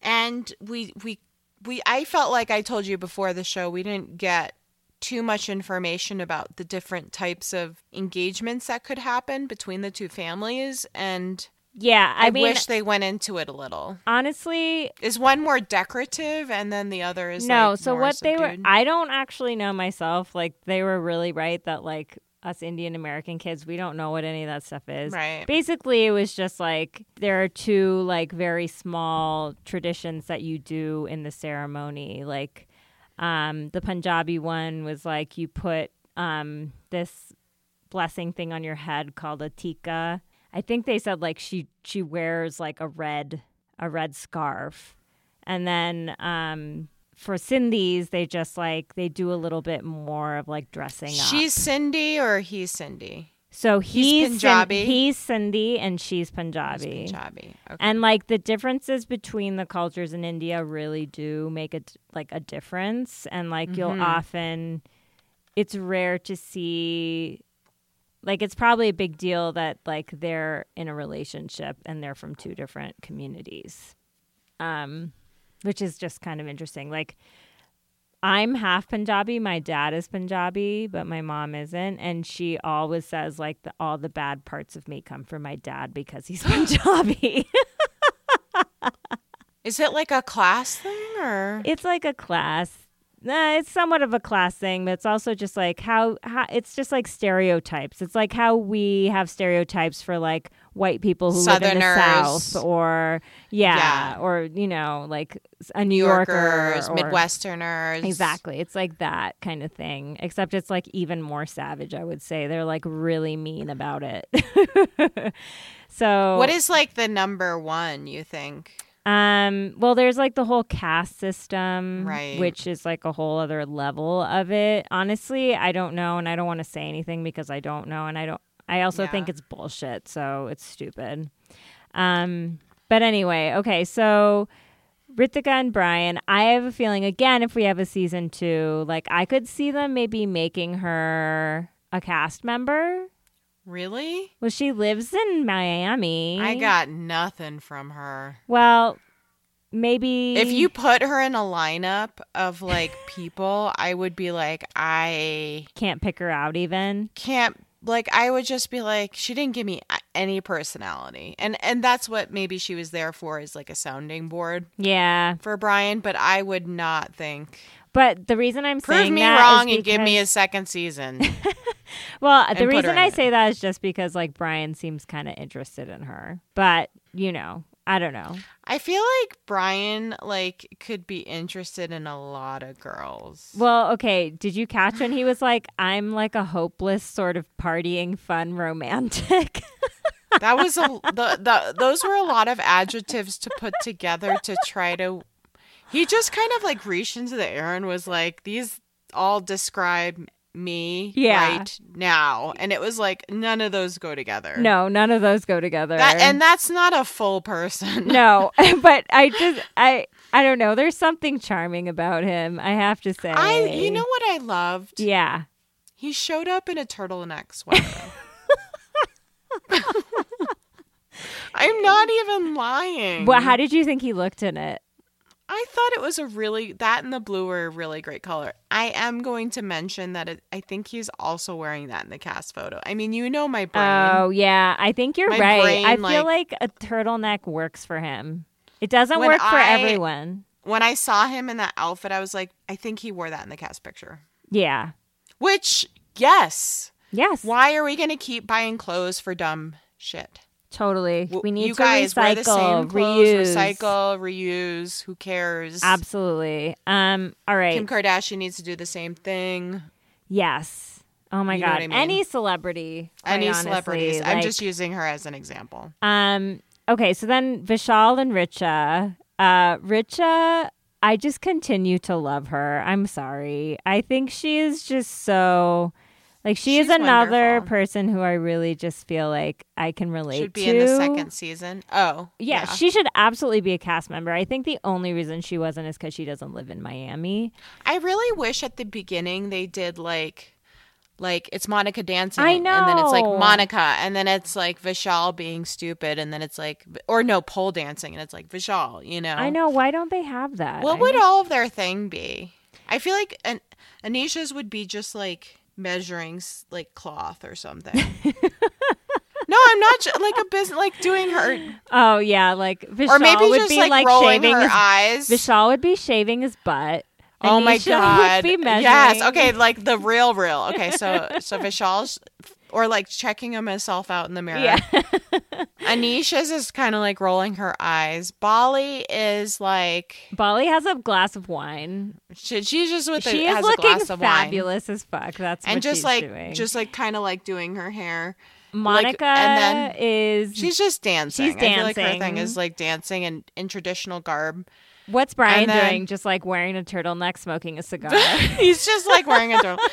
and we we we I felt like I told you before the show we didn't get too much information about the different types of engagements that could happen between the two families and yeah, I, I, mean wish they went into it a little. honestly, Is one more decorative and then the other is no. like, so what they were? I don't actually know myself. Like they were really right that like us Indian American kids, we don't know what any of that stuff is. Right. Basically, it was just like there are two like very small traditions that you do in the ceremony. Like um, the Punjabi one was like you put um, this blessing thing on your head called a tika. I think they said like she she wears like a red a red scarf, and then um, for Sindhis they just like they do a little bit more of like dressing up. She's Sindhi or he's Sindhi? So he's He's Punjabi? he's Sindhi and she's He's Punjabi. Punjabi. Okay. And like the differences between the cultures in India really do make a d- like a difference and like you'll Mhm. often it's rare to see like it's probably a big deal that like they're in a relationship and they're from two different communities. Um which is just kind of interesting. Like I'm half Punjabi. My dad is Punjabi, but my mom isn't. And she always says, like, the, all the bad parts of me come from my dad because he's Punjabi. Is it like a class thing or? it's like a class. Nah, it's somewhat of a class thing, but it's also just like how, how it's just like stereotypes. It's like how we have stereotypes for like white people who live in the South, or yeah, Yeah. or you know, like a New New Yorker, Yorkers, or- Midwesterners. Exactly. It's like that kind of thing, except it's like even more savage, I would say. They're like really mean about it. so What is like the number one, you think? Um well there's like the whole caste system Right. which is like a whole other level of it. Honestly, I don't know and I don't want to say anything because I don't know and I don't I also Yeah. think it's bullshit, so it's stupid. Um but anyway, okay, so Ritika and Brian, I have a feeling again if we have a season 2, like I could see them maybe making her a cast member. Really? Well, she lives in Miami. I got nothing from her. Well, maybe If you put her in a lineup of like people, I would be like, I can't pick her out even. can't like I would just be like she didn't give me any personality. And and that's what maybe she was there for is like a sounding board Yeah. for Brian, but I would not think But the reason I'm prove saying me that is wrong and give me a second season. Well, the reason I it. say that is just because like Brian seems kind of interested in her. But, you know, I don't know. I feel like Brian like could be interested in a lot of girls. Well, okay, did you catch when he was like I'm like a hopeless sort of partying fun romantic? That was a the, the those were a lot of adjectives to put together to try to. He just kind of like reached into the air and was like, "These all describe me Yeah. right now," and it was like none of those go together. no, none of those go together. that and that's not a full person. no, but I just I I don't know. There's something charming about him. I have to say. I you know what I loved? Yeah. He showed up in a turtleneck sweater. I'm not even lying. Well, how did you think he looked in it? I thought it was a really that and the blue were a really great color. I am going to mention that it, I think he's also wearing that in the cast photo. I mean, you know my brain. Oh yeah, I think you're My right. brain, I feel like- like a turtleneck works for him. It doesn't work for I- everyone. When I saw him in that outfit, I was like, I think he wore that in the cast picture. Yeah. Which, yes. Yes. Why are we going to keep buying clothes for dumb shit? Totally. We need you to guys recycle, wear the same clothes, reuse. recycle, reuse. Who cares? Absolutely. Um. All right. Kim Kardashian needs to do the same thing. yes. Oh my You god. I mean? Any celebrity. Any honestly, celebrities? I'm just using her as an example. Um. Okay. So then Vishal and Richa. Uh, Richa. I just continue to love her. I'm sorry. I think she is just so. Like she is She's another wonderful. person who I really just feel like I can relate Should be to. in the second season. Oh, Yeah, she should absolutely be a cast member. I think the only reason she wasn't is because she doesn't live in Miami. I really wish at the beginning they did like like it's Monica dancing I know. and then it's like. Monica and then it's like Vishal being stupid and then it's like or no pole dancing and it's like Vishal, you know. I know. Why don't they have that? What I would just- all of their thing be? I feel like an Anisha's would be just like measuring like cloth or something. no, I'm not like a business like doing her Oh yeah, like Vishal or maybe would just be like, like, shaving her his. eyes. Vishal would be shaving his butt. Oh my Anisha god! Would be measuring. yes. Okay, like the real, real. Okay, so so Vishal's or like checking himself out in the mirror. Yeah. Anisha's is kind of like rolling her eyes. Bali is like Bali has a glass of wine. she, she's just with a, she is has a looking glass of wine. fabulous as fuck. That's and what just she's like doing. just like kind of like doing her hair. Monica and then is. She's just dancing. She's I feel like her thing is like dancing in in traditional garb. What's Brian then- doing? Just like wearing a turtleneck, smoking a cigar. he's just like wearing a turtle.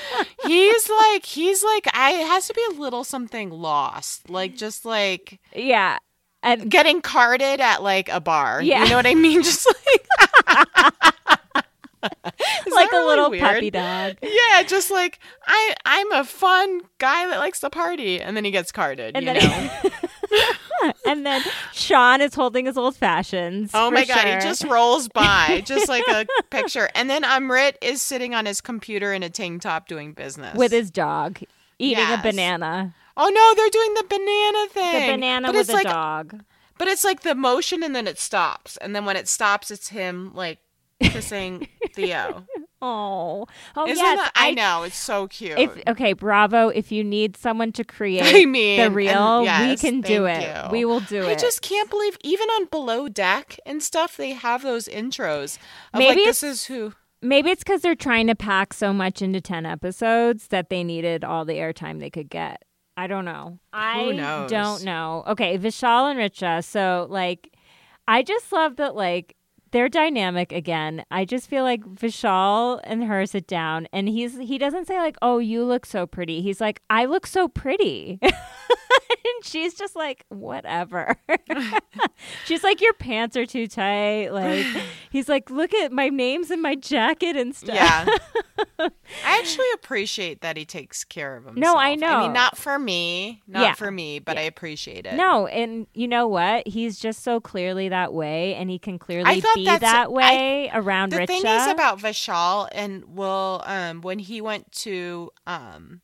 he's like he's like I it has to be a little something lost. Like just like yeah, and getting carded at like a bar. Yeah. You know what I mean? Just like like a really little weird? puppy dog. Yeah, just like I I'm a fun guy that likes to party and then he gets carded, And you then know. and then Shaan is holding his old fashions. Oh my god, sure. he just rolls by, just like a picture. And then Amrit is sitting on his computer in a tank top doing business. with his dog eating Yes. a banana. Oh no, they're doing the banana thing. The banana but with it's a like dog. But it's like the motion and then it stops. And then when it stops, it's him like kissing Theo. Oh, oh Isn't yes. that, I, know, it's so cute. If okay, Bravo. If you need someone to create I mean, the real, we can do it. you. We will do I it. I just can't believe even on Below Deck and stuff, they have those intros. Of Maybe like, this is who. Maybe it's because they're trying to pack so much into ten episodes that they needed all the airtime they could get. I don't know. I don't know. Okay, Vishal and Richa. So like, I just love that like they're dynamic again. I just feel like Vishal and her sit down, and he's he doesn't say like, "Oh, you look so pretty." He's like, "I look so pretty." and she's just like, whatever. she's like, your pants are too tight. Like, he's like, look at my name's in my jacket and stuff. Yeah. I actually appreciate that he takes care of himself. No, I know. I mean, not for me, not Yeah. for me, but I appreciate it. No, and you know what? He's just so clearly that way, and he can clearly be that I- way around the Richa. thing is about Vishal and Will, um, when he went to um,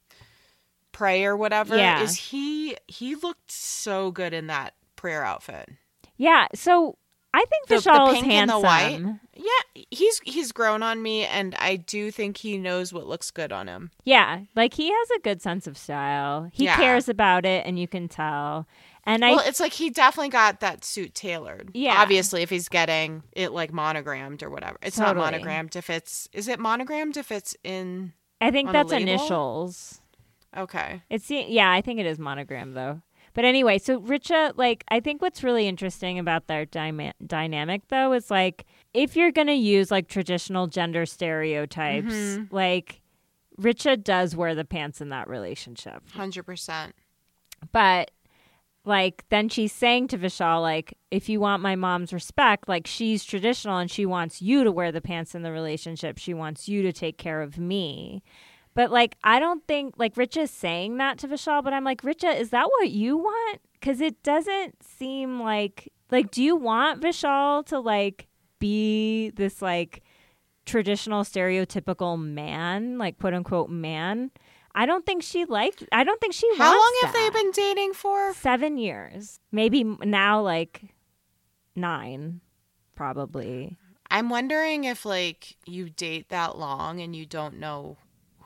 pray or whatever, Yeah. is he he looked so good in that prayer outfit. yeah, so I think The- the Vishal is the handsome. white? Yeah, he's he's grown on me, and I do think he knows what looks good on him. Yeah, like he has a good sense of style. He Yeah. cares about it, and you can tell. And I well, it's like he definitely got that suit tailored. Yeah. Obviously, if he's getting it like monogrammed or whatever. It's not monogrammed if it's is it monogrammed if it's in I think that's initials. okay. It's yeah, I think it is monogrammed though. But anyway, so Richa, like, I think what's really interesting about their dyma- dynamic though is like, if you're gonna use like traditional gender stereotypes, Mhm. like, Richa does wear the pants in that relationship, Hundred percent. but like then she's saying to Vishal like if you want my mom's respect like she's traditional and she wants you to wear the pants in the relationship she wants you to take care of me but like I don't think like Richa is saying that to Vishal but I'm like Richa is that what you want cuz it doesn't seem like like do you want Vishal to like be this like traditional stereotypical man like quote unquote man I don't think she liked I don't think she How long have that. they been dating for? Seven years. Maybe now, like nine, probably. I'm wondering if like you date that long and you don't know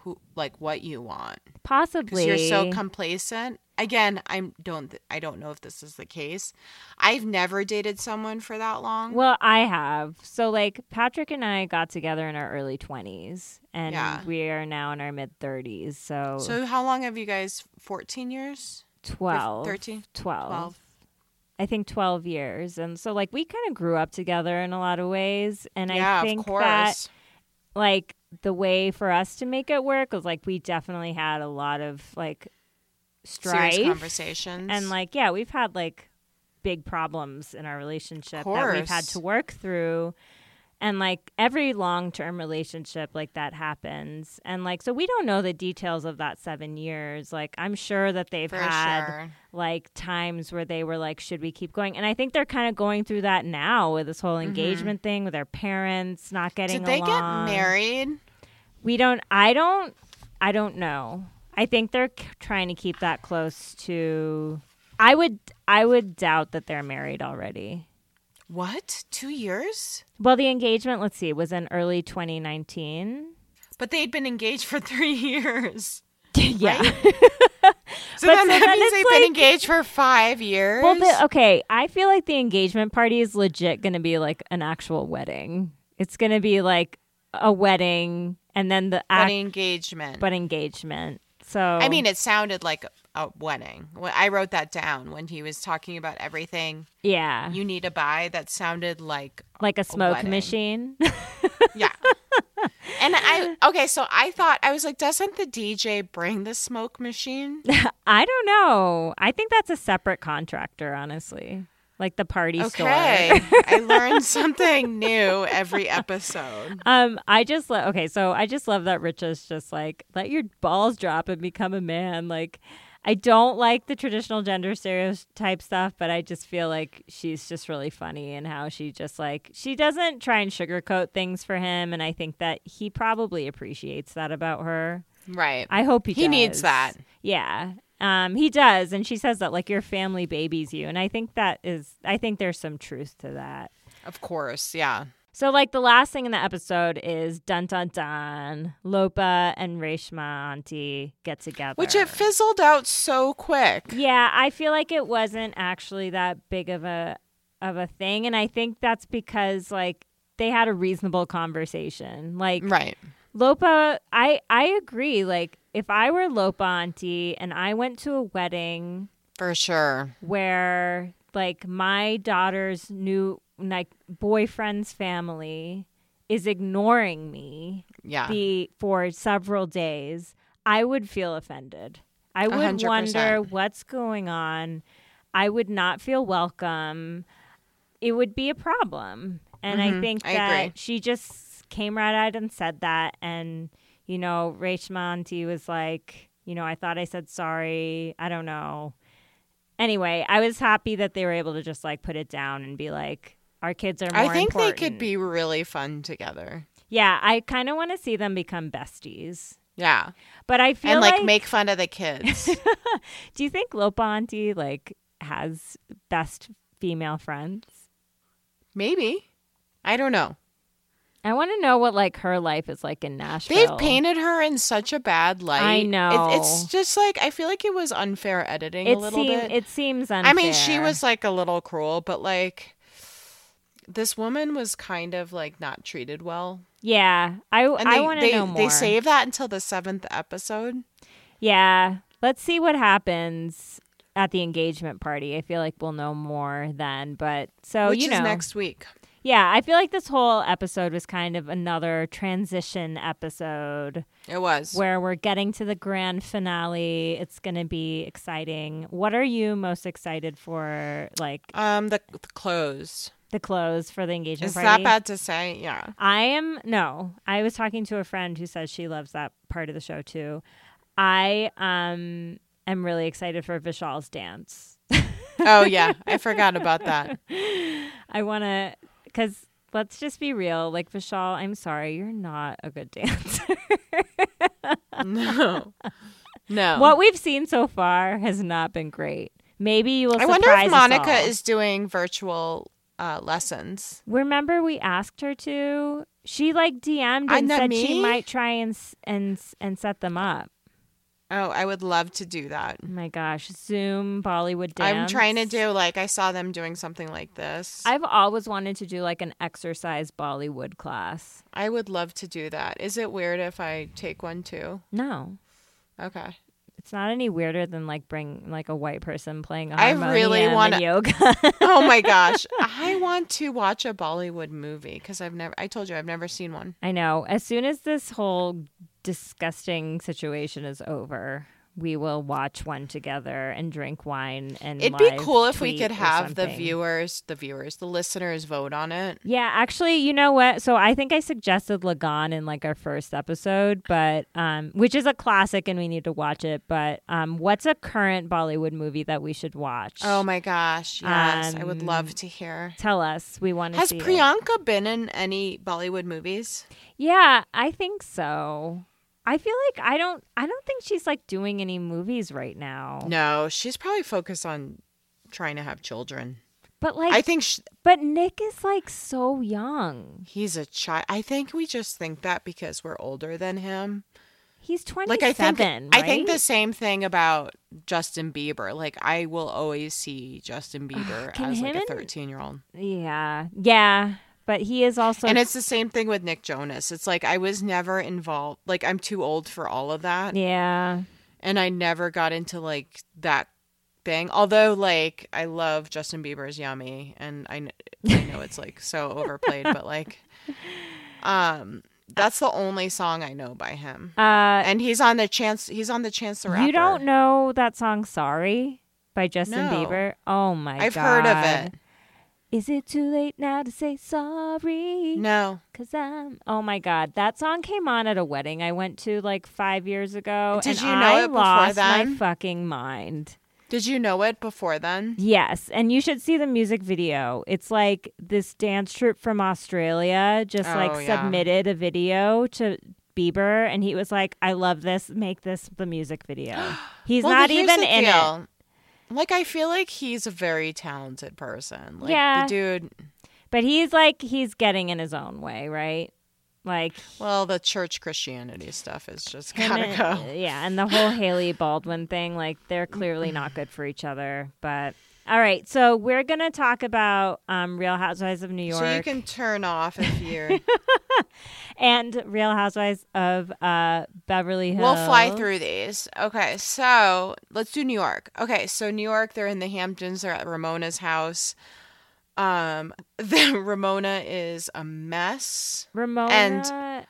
who like what you want Possibly. because you're so complacent. Again, I don't th- I don't know if this is the case. I've never dated someone for that long. well, I have. So, like, Patrick and I got together in our early 20s, and Yeah. we are now in our mid 30s. So, so how long have you guys? 14 years? 12. 13? 12. 12. I think 12 years. And so, like, we kind of grew up together in a lot of ways. And yeah, I think of course. that like the way for us to make it work was like we definitely had a lot of like strife. Serious conversations. and like yeah we've had like big problems in our relationship that we've had to work through and like every long-term relationship like that happens and like so we don't know the details of that seven years like i'm sure that they've for had sure. like times where they were like should we keep going and i think they're kind of going through that now with this whole engagement thing with their parents not getting Mm-hmm. Did they along. get married? we don't i don't i don't know i think they're k- trying to keep that close to i would i would doubt that they're married already What? 2 years? well the engagement let's see was in early 2019 But they'd been engaged for 3 years. yeah So But then so that then means they've been engaged for 5 years. well the, okay i feel like the engagement party is legit gonna be like an actual wedding it's gonna be like a wedding and then the but engagement. but engagement so I mean, it sounded like a, wedding. I wrote that down when he was talking about everything yeah you need a buy. That sounded like like a smoke machine yeah. and I okay, so I thought I was like, doesn't the DJ bring the smoke machine? I don't know. I think that's a separate contractor, honestly. Like the party Okay, store. I learned something new every episode. um, I just lo- okay, so I just love that Rich is just like let your balls drop and become a man. Like, I don't like the traditional gender stereotype stuff, but I just feel like she's just really funny and how she just like she doesn't try and sugarcoat things for him, and I think that he probably appreciates that about her. Right. I hope he He needs that. Yeah. Um, he does, and she says that like your family babies you, and I think that is, I think there's some truth to that. Of course, yeah. So like the last thing in the episode is dun dun dun, Lopa and Reshma Auntie get together, Which it fizzled out so quick. yeah, I feel like it wasn't actually that big of a of a thing, and I think that's because like they had a reasonable conversation, like Right. Lopa, I I agree. Like if I were Lopa auntie and I went to a wedding For sure. where like my daughter's new like boyfriend's family is ignoring me Yeah. the for several days, I would feel offended. I would 100%. wonder what's going on. I would not feel welcome. It would be a problem. And I Mhm. think that agree. she just came right out and said that. And, you know, Reshma Auntie was like, you know, I thought I said sorry. I don't know. Anyway, I was happy that they were able to just like put it down and be like, our kids are more I think important. they could be really fun together. Yeah, I kind of want to see them become besties. Yeah. But I feel and like, like make fun of the kids. Do you think Lopa Auntie like has best female friends? Maybe. I don't know. I want to know what like her life is like in Nashville. They've painted her in such a bad light. I It- know. it's just like I feel like it was unfair editing it a little seems bit. it seems unfair. I mean, she was like a little cruel, but like this woman was kind of like not treated well. yeah. I And I want to they, know more. they save that until the seventh episode. yeah. Let's see what happens at the engagement party. I feel like we'll know more then. But so which you know, next week. yeah. I feel like this whole episode was kind of another transition episode. It was. where we're getting to the grand finale. It's going to be exciting. What are you most excited for? Like um the, the clothes. The clothes for the engagement Is party? that bad to say? Yeah. I am no. I was talking to a friend who says she loves that part of the show too. I um am really excited for Vishal's dance. Oh yeah, I forgot about that. I want to cuz let's just be real. Like Vishal, I'm sorry, you're not a good dancer. No. No. what we've seen so far has not been great. Maybe you will I wonder if Monica is doing virtual uh, lessons. Remember, we asked her to. She like DM'd and said she might try and and and set them up. Oh, I would love to do that. Oh my gosh, Zoom Bollywood dance. I'm trying to do like I saw them doing something like this. I've always wanted to do like an exercise Bollywood class. I would love to do that. Is it weird if I take one too? No, Okay. It's not any weirder than like bring like a white person playing a I really and wanna- yoga. Oh my gosh, I want to watch a Bollywood movie because I've never. I told you I've never seen one. I know. As soon as this whole disgusting situation is over, we will watch one together and drink wine and. It'd be cool if we could have the viewers, the viewers, the listeners vote on it. Yeah, actually, you know what? So I think I suggested Lagaan in like our first episode, but um, which is a classic and we need to watch it. But um, what's a current Bollywood movie that we should watch? Oh my gosh, yes, I would Um, love to hear. Tell us. We want to Has see. it. Priyanka been in any Bollywood movies? Yeah, I think so. I feel like I don't. I don't think she's like doing any movies right now. No, she's probably focused on trying to have children. But like, I think sh but Nick is like so young. he's a child. I think we just think that because we're older than him. He's twenty Like I think seven. I think the same thing about Justin Bieber. Like I will always see Justin Bieber as like a 13 year old. Yeah, yeah. But he is also. And it's the same thing with Nick Jonas. It's like I was never involved. Like I'm too old for all of that. yeah. and I never got into like that thing. Although like I love Justin Bieber's "Yummy," and I, I know it's like so overplayed, but like, um, that's the only song I know by him. Uh, And he's on the chance. He's on the Chance the Rapper. You don't know that song "Sorry" by Justin No. Bieber? Oh my god! I've heard of it. Is it too late now to say sorry? No. Cause I'm. Oh my god, that song came on at a wedding I went to like five years ago. Did you know I it before lost my fucking mind. Did you know it before then? Yes, and you should see the music video. It's like this dance troupe from Australia just Oh, like yeah. submitted a video to Bieber, and he was like, "I love this. Make this the music video." He's Well, not even in it. Like I feel like he's a very talented person. Like Yeah. the dude. But he's like he's getting in his own way, right? Like Well, the church Christianity stuff is just gotta and- go. Yeah, and the whole Hailey Baldwin thing, like they're clearly not good for each other. But all right, so we're gonna talk about um, Real Housewives of New York So you can turn off if you're. and Real Housewives of uh, Beverly Hills. we'll fly through these. Okay, so let's do New York. Okay, so New York, they're in the Hamptons. They're at Ramona's house. Um, the Ramona is a mess. Ramona. and-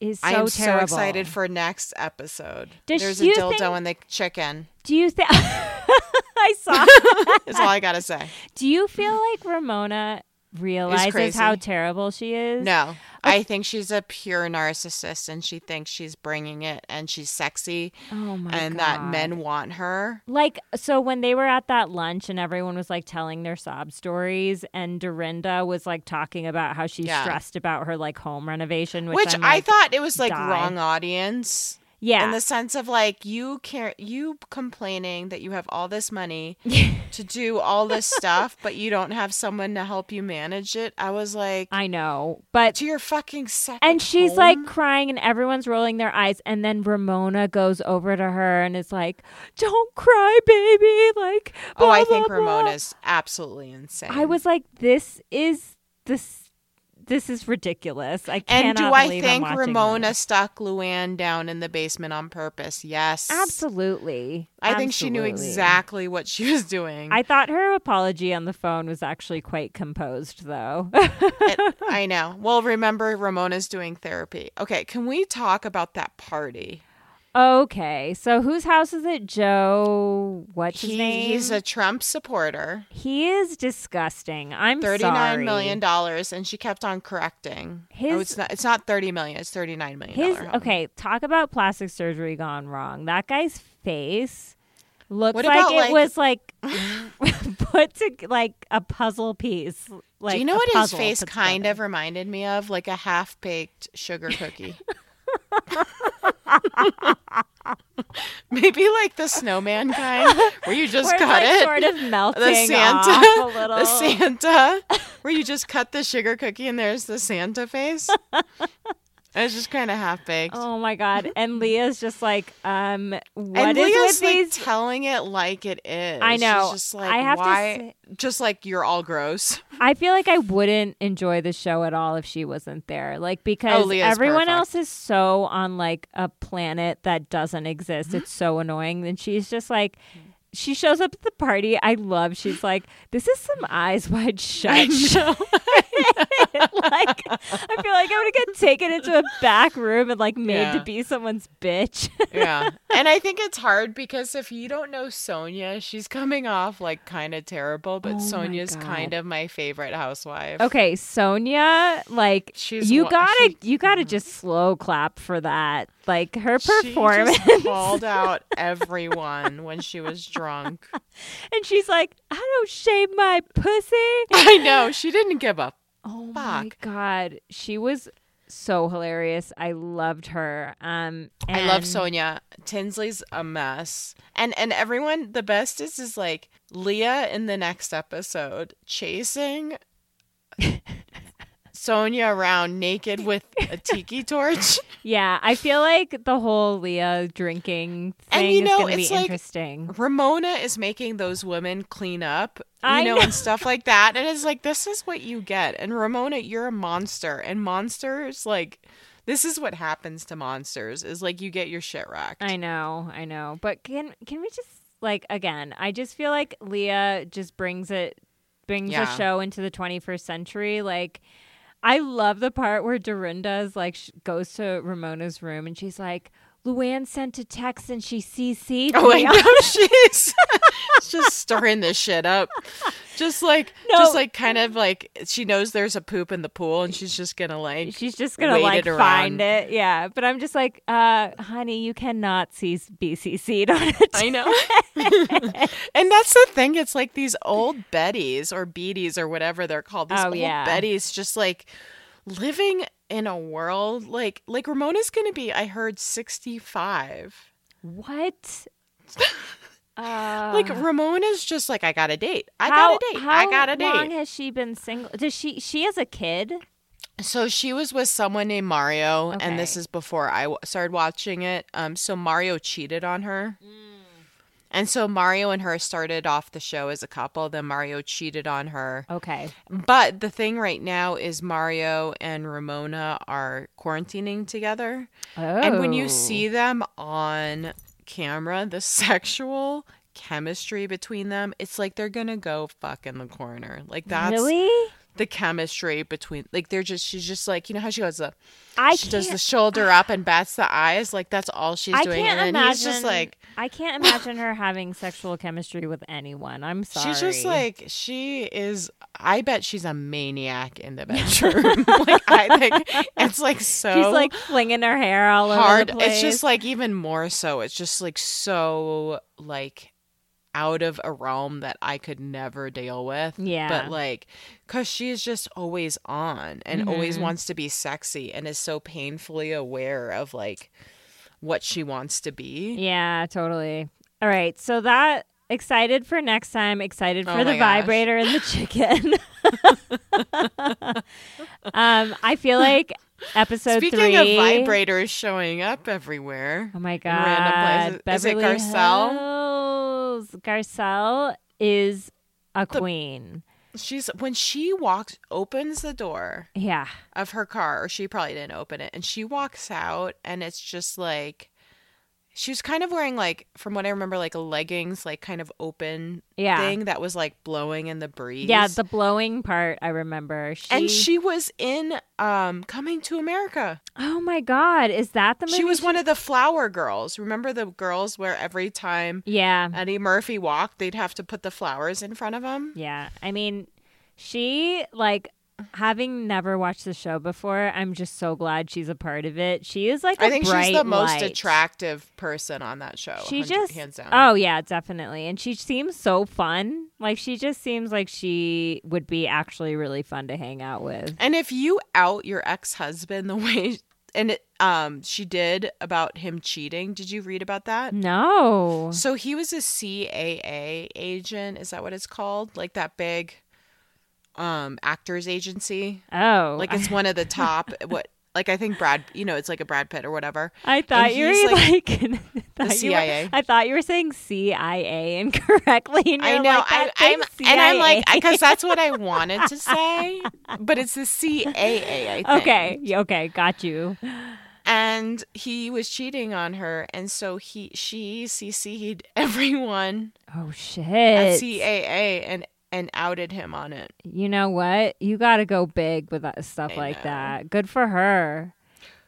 is so I'm terrible. so excited for next episode. Does There's a dildo think- in the chicken. Do you think I saw? That's all I gotta say. Do you feel like Ramona realizes how terrible she is? No, I think she's a pure narcissist, and she thinks she's bringing it, and she's sexy, Oh my god, and god. that men want her. like so when they were at that lunch and everyone was like telling their sob stories and Dorinda was like talking about how she's Yeah. stressed about her like home renovation which, Which I'm, I thought it was like die. wrong audience. Yeah In the sense of like you care, you complaining that you have all this money to do all this stuff, but you don't have someone to help you manage it. I was like, I know but to your fucking second and she's like crying and everyone's rolling their eyes and then Ramona goes over to her and is like don't cry baby like oh, I blah, think blah, blah." Ramona's absolutely insane. I was like this is this this is ridiculous I And cannot do I think Ramona this. stuck Luann down in the basement on purpose? Yes. absolutely I think she knew exactly what she was doing. I thought her apology on the phone was actually quite composed, though. It- I know. Well, remember, Ramona's doing therapy. Okay, can we talk about that party? Okay, so whose house is it? Joe, what's his He, name? he's a Trump supporter. he is disgusting. I'm Thirty-nine million dollars, and she kept on correcting. Oh, his- oh, it's not. It's not thirty million. It's thirty-nine million. His okay. Talk about plastic surgery gone wrong. That guy's face looks What like about, it like- was like put to like a puzzle piece. Like Do you know what his face kind of reminded me of? Like a half-baked sugar cookie. Maybe like the snowman kind, where you just cut like, it. sort of melting the Santa, off a little. the Santa, where you just cut the sugar cookie and there's the Santa face. It's just kind of half baked. Oh my god! And Leah's just like, um, what and is Leah's with like these? telling it like it is. I know. She's just like, I have to why? say- just like you're all gross. I feel like I wouldn't enjoy the show at all if she wasn't there. Like because Oh, everyone perfect. else is so on like a planet that doesn't exist. It's so annoying. And she's just like. She shows up at the party. I love. She's like, "This is some eyes wide shut." shit." like, I feel like I would get taken into a back room and like made Yeah. to be someone's bitch. yeah. And I think it's hard because if you don't know Sonja, she's coming off like kind of terrible, but Oh Sonja's kind of my favorite housewife. Okay, Sonja, like She's you gotta she- you gotta mm-hmm. just slow clap for that. Like her She performance, just called out everyone when she was drunk. and she's like, "I don't shave my pussy." I know. She didn't give up. Oh my god, she was so hilarious. I loved her. Um, I love and- Sonja. Tinsley's a mess. And and everyone the best is is like Leah in the next episode chasing Sonja around naked with a tiki torch. Yeah, I feel like the whole Leah drinking thing And you know, is gonna be like- interesting. Ramona is making those women clean up, you I know, know. and stuff like that. And it's like, this is what you get. And Ramona, you're a monster. And monsters, like, this is what happens to monsters is like you get your shit wrecked. I know, I know. But can can we just like again, I just feel like Leah just brings it brings Yeah. the show into the 21st century like I love the part where Dorinda is like sh- goes to Ramona's room and she's like Luann sent a text and she CC'd Oh, I me know she's just stirring this shit up. Just like, No. just like, kind of like she knows there's a poop in the pool, and she's just gonna like. She's just gonna wait like it find it, yeah. But I'm just like, uh, honey, you cannot see BCC'd on it. I know. and that's the thing. It's like these old Bettys or Beaties or whatever they're called. These Oh, old yeah. Bettys just like living in a world like like Ramona's gonna be, I heard, sixty five. What? Uh, Like Ramona's just like, I got a date. I how, got a date. I got a date. How long has she been single? Does she? She has a kid. So she was with someone named Mario, and this is before I w- started watching it. Um, so Mario cheated on her. And so Mario and her started off the show as a couple. Then Mario cheated on her. Okay. But the thing right now is Mario and Ramona are quarantining together. Oh. And when you oh. see them on camera, the sexual chemistry between them, it's like they're gonna go fuck in the corner. Like that's really, the chemistry between like they're just she's just like you know how she goes the I she does the shoulder up and bats the eyes like that's all she's I doing can't and then imagine. he's just like I can't imagine her having sexual chemistry with anyone. I'm sorry. she's just like she is I bet she's a maniac in the bedroom like I think it's like so she's like flinging her hair all hard over the place. it's just like even more so it's just like so like out of a realm that I could never deal with Yeah. but like cuz she's just always on and always Mhm. wants to be sexy and is so painfully aware of like what she wants to be Yeah, totally. All right, so that excited for next time. Excited for Oh the gosh. vibrator and the chicken. um, I feel like episode Speaking three. of vibrators showing up everywhere Oh my god! random places. Is it Garcelle? Hills. Garcelle is a queen. she's when she walks opens the door Yeah, of her car, or she probably didn't open it, and she walks out, and it's just like she was kind of wearing like, from what I remember, like a leggings, like kind of open yeah, thing that was like blowing in the breeze. yeah. The blowing part I remember. She, and she was in um Coming to America. Oh my god! Is that the movie? She was one of the flower girls. Remember the girls where every time Yeah, Eddie Murphy walked, they'd have to put the flowers in front of him. Yeah. I mean, she, like, having never watched the show before, I'm just so glad she's a part of it. She is like a I think she's the most light. attractive person on that show. She just, hands down. oh yeah, definitely, and she seems so fun. Like she just seems like she would be actually really fun to hang out with. And if you out your ex husband the way and it, um she did about him cheating, did you read about that? No, So he was a CAA agent, is that what it's called? Like that big um actors agency. oh, Like it's one of the top what like I think Brad, you know, it's like a Brad Pitt or whatever. I thought you were like like, thought you were- CIA. I thought you were saying CIA incorrectly. I know, like, I, I'm thing's and I'm like, because that's what I wanted to say, but it's the CAA. I think. okay, okay, got you. and he was cheating on her and so he she cc'd everyone Oh shit! at caa and and outed him on it You know what? You got to go big with that stuff I like know. that. Good for her.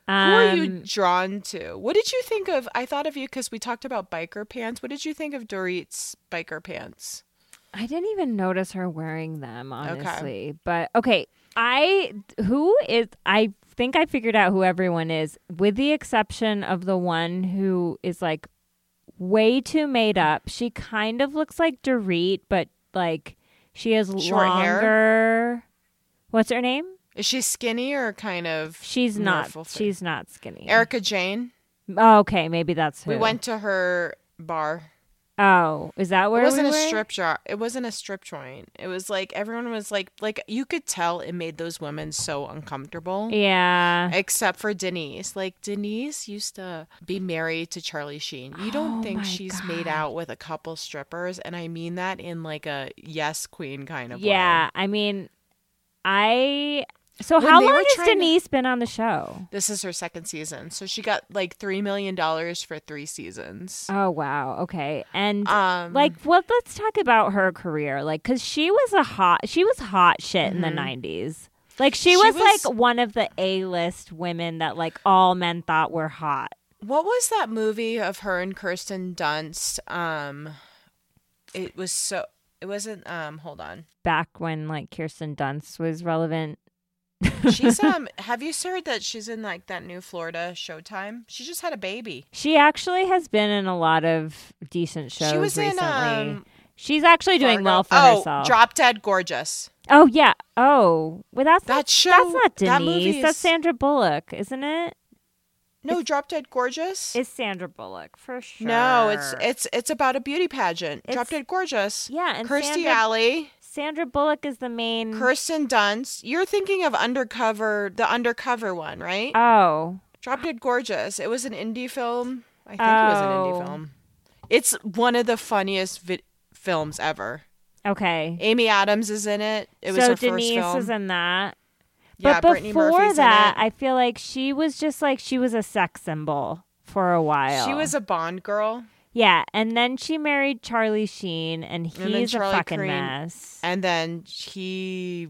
who are you Um, drawn to what did you think of i thought of you because we talked about biker pants what did you think of dorit's biker pants I didn't even notice her wearing them, honestly. But okay, I who is I think I figured out who everyone is, with the exception of the one who is like way too made up. She kind of looks like Dorit, but like she has Short hair? longer. What's her name? is she skinny or kind of She's not. She's not skinny. erika jayne Oh, okay, maybe that's who. we went to her bar Oh, is that where it wasn't we a strip joint. It wasn't a strip joint. It was like everyone was like, like you could tell it made those women so uncomfortable. Yeah. Except for Denise. Like Denise used to be married to Charlie Sheen. You don't Oh think she's made out with a couple strippers, and I mean that in like a yes queen kind of way. Yeah, I mean, I. So When how long has trying to- Denise been on the show? This is her second season, so she got like three million dollars for three seasons. Oh wow, okay, and Um, like, well, let's talk about her career, like, because she was a hot, she was hot shit in the Mhm. '90s. Like, she, She was, was- like one of the A-list women that like all men thought were hot. what was that movie of her and Kirsten Dunst? Um, it was so. It wasn't. Um, hold on. Back when like Kirsten Dunst was relevant. She's um. have you heard that she's in like that new Florida Showtime? She just had a baby. She actually has been in a lot of decent shows she was recently. in um. She's actually doing Fargo. well for oh, herself. Drop Dead Gorgeous. Oh yeah. Oh, well, that's That not, show. that's not that Denise. movie That's Sandra Bullock, isn't it? No, Drop Dead Gorgeous. is Sandra Bullock for sure. No, it's it's it's about a beauty pageant. Drop Dead Gorgeous. yeah, and Kirstie Alley, Sandra Bullock is the main. Kirsten Dunst. You're thinking of Undercover, the Undercover one, right? oh, Drop Dead Gorgeous. It was an indie film. I think it was an Oh. indie film. It's one of the funniest vi- films ever. okay. Amy Adams is in it. It was so her Denise first film. is in that. yeah, but Brittany before Murphy's that, I feel like she was just like she was a sex symbol for a while. She was a Bond girl, yeah, and then she married Charlie Sheen, and he's then a fucking Crane- mess. and then he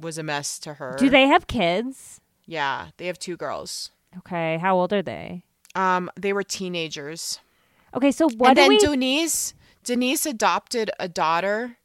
was a mess to her. Do they have kids? Yeah, they have two girls. Okay, how old are they? Um, they were teenagers. Okay, so what and do then we? Denise Denise adopted a daughter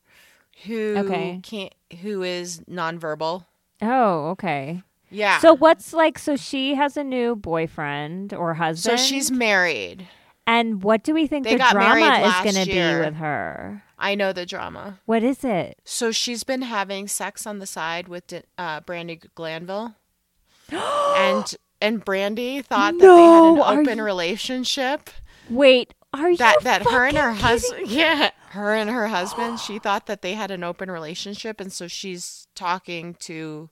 who Okay. can't who is nonverbal. oh, okay. Yeah. So what's like? So she has a new boyfriend or husband. so she's married. And what do we think They the drama is going to be with her? I know the drama. What is it? So she's been having sex on the side with uh, Brandi Glanville, and and Brandi thought that No, they had an open you- relationship. Wait, are you That that her and her husband, yeah, her and her husband, she thought that they had an open relationship, and so she's talking to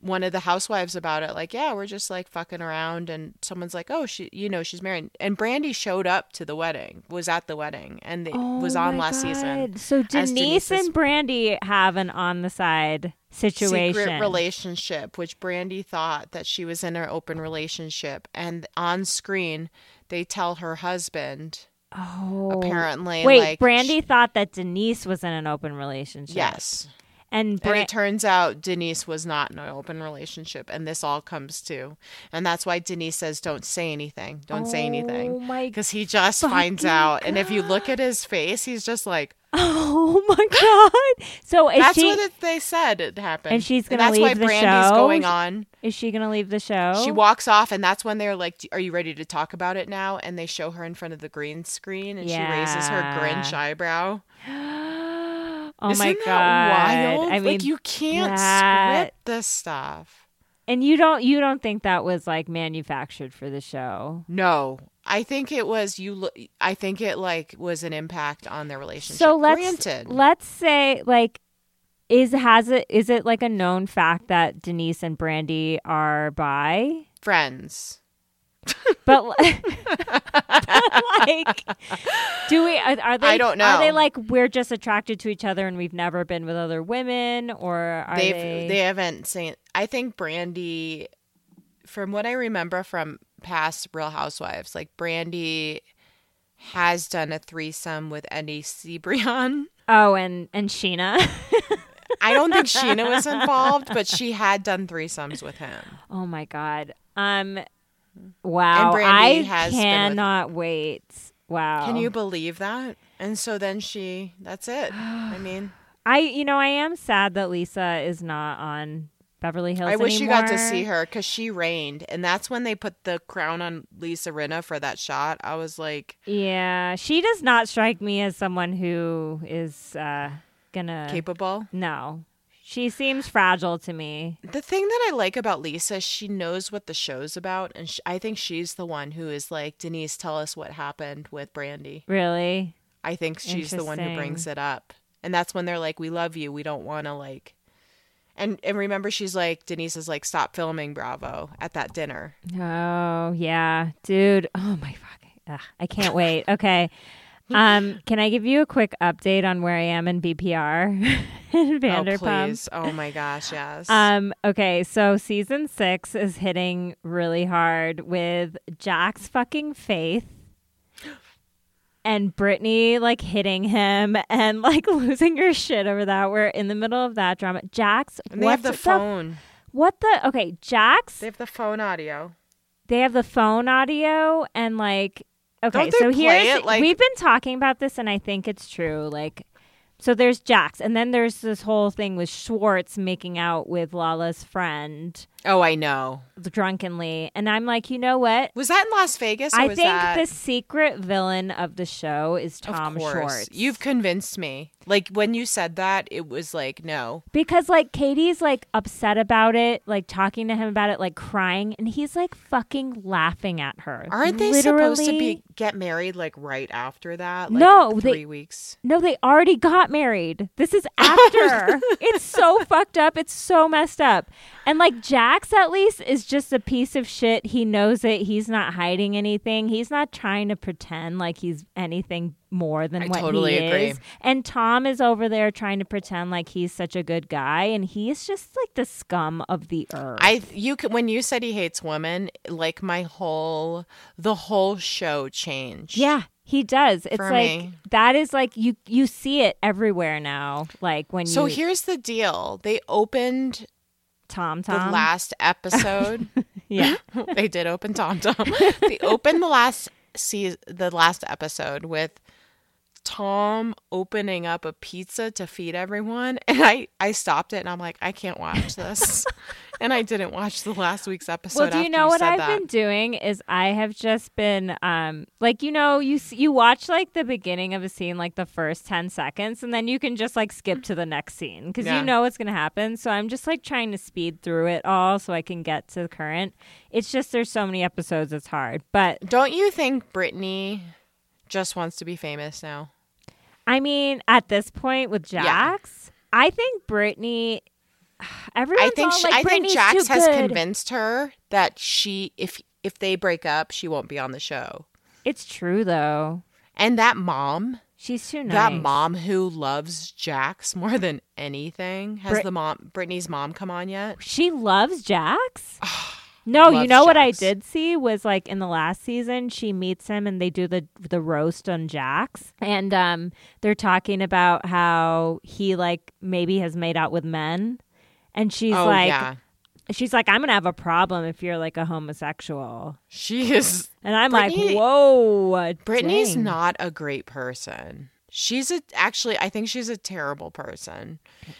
one of the housewives about it. Like, yeah, we're just like fucking around, and someone's like, oh, she, you know, she's married, and Brandi showed up to the wedding, was at the wedding, and it oh was Oh on my last season. So as Denise and Brandi have an on the side situation. secret relationship, which Brandi thought that she was in an open relationship, and on screen they tell her husband oh, apparently Wait, like Brandi thought that Denise was in an open relationship. yes, and and it turns out Denise was not in an open relationship, and this all comes to, and that's why Denise says, "Don't say anything, don't say anything. Oh anything," my because he just finds out, and if you look at his face, he's just like, Oh my god! So is "That's she what it, they said it happened," And she's gonna that's why leave the Brandi's show? going on. is she gonna leave the show? She walks off, and that's when they're like, "Are you ready to talk about it now?" And they show her in front of the green screen, and she raises her Grinch eyebrow. oh Isn't my god! wild? I mean, like you can't that- script this stuff. and you don't you don't think that was like manufactured for the show? No, I think it was you. Look, I think it like was an impact on their relationship. So let's Granted, let's say like is has it is it like a known fact that Denise and Brandi are by friends. But, li- but, like, do we are, are they? I don't know. Are they like we're just attracted to each other and we've never been with other women, or are They've they? they haven't seen. I think Brandi, from what I remember from past Real Housewives, like Brandi has done a threesome with Eddie Cibrian. oh, and and Sheena. I don't think Sheena was involved, but she had done threesomes with him. oh my god. Um. Wow. And Brandi I has been with- cannot wait. Wow. Can you believe that? And so then she, that's it. I mean, I you know I am sad that Lisa is not on Beverly Hills. I wish you got to see her because she reigned. And that's when they put the crown on Lisa Rinna for that shot. I was like, Yeah, she does not strike me as someone who is uh, gonna. capable. No, she seems fragile to me. The thing that I like about Lisa, she knows what the show's about. And sh I think she's the one who is like, Denise, tell us what happened with Brandi. Really. I think she's the one who brings it up. And that's when they're like, we love you. We don't want to like. And, and remember, she's like, Denise is like, stop filming Bravo at that dinner. Oh yeah, dude. Oh my fucking. Ugh, I can't wait. Okay. Um, can I give you a quick update on where I am in VPR in Oh, please. Oh, my gosh. Yes. Um, okay, so season six is hitting really hard with Jax fucking faith and Brittany like hitting him and like losing her shit over that. We're in the middle of that drama. Jax and they have what's the phone. what the okay, Jax They have the phone audio. they have the phone audio and like okay so here's like- we've been talking about this and i think it's true like so there's jax and then there's this whole thing with schwartz making out with lala's friend Oh, I know. drunkenly and i'm like you know what Was that in Las Vegas? Or i was think that... the secret villain of the show is tom schwartz You've convinced me. Like when you said that, it was like no. because like Katie's like upset about it, like talking to him about it, like crying, and he's like fucking laughing at her. Aren't they supposed to Literally- be get married like right after that? Like, No, they- three weeks. No, they already got married. This is after. it's so fucked up. It's so messed up. And like Jax at least is just a piece of shit. He knows it. He's not hiding anything. He's not trying to pretend like he's anything more than I what totally he agree. is. And Tom is over there trying to pretend like he's such a good guy and he's just like the scum of the earth. I you when you said he hates women, like my whole the whole show changed. yeah. He does. It's For like me. that is like you you see it everywhere now. Like when So you here's the deal. They opened Tom Tom. the last episode. yeah. they did open Tom Tom. they opened the last season, the last episode with Tom opening up a pizza to feed everyone, and I I stopped it and I'm like, I can't watch this, and I didn't watch the last week's episode. Well, do you know what I've that. been doing is I have just been um like you know you you watch like the beginning of a scene like the first 10 seconds and then you can just like skip to the next scene cuz Yeah. you know what's going to happen. So I'm just like trying to speed through it all so I can get to the current. It's just there's so many episodes it's hard. But Don't you think Brittany just wants to be famous now? I mean at this point with Yeah. Jax, I think Brittany everyone's I think all she, like, I think Jax has good." convinced her that she if if they break up, she won't be on the show. It's true though. And that mom, She's too nice. that mom who loves Jax more than anything, has Brit- the mom Brittany's mom come on yet? She loves Jax. no, you know what I Jax. did see was like in the last season, she meets him and they do the the roast on Jax, and um, they're talking about how he like maybe has made out with men, and she's oh like, yeah, she's like, I'm gonna have a problem if you're like a homosexual, she is. and I'm Brittany- like, whoa, Brittany's dang. not a great person. She's a actually. I think she's a terrible person.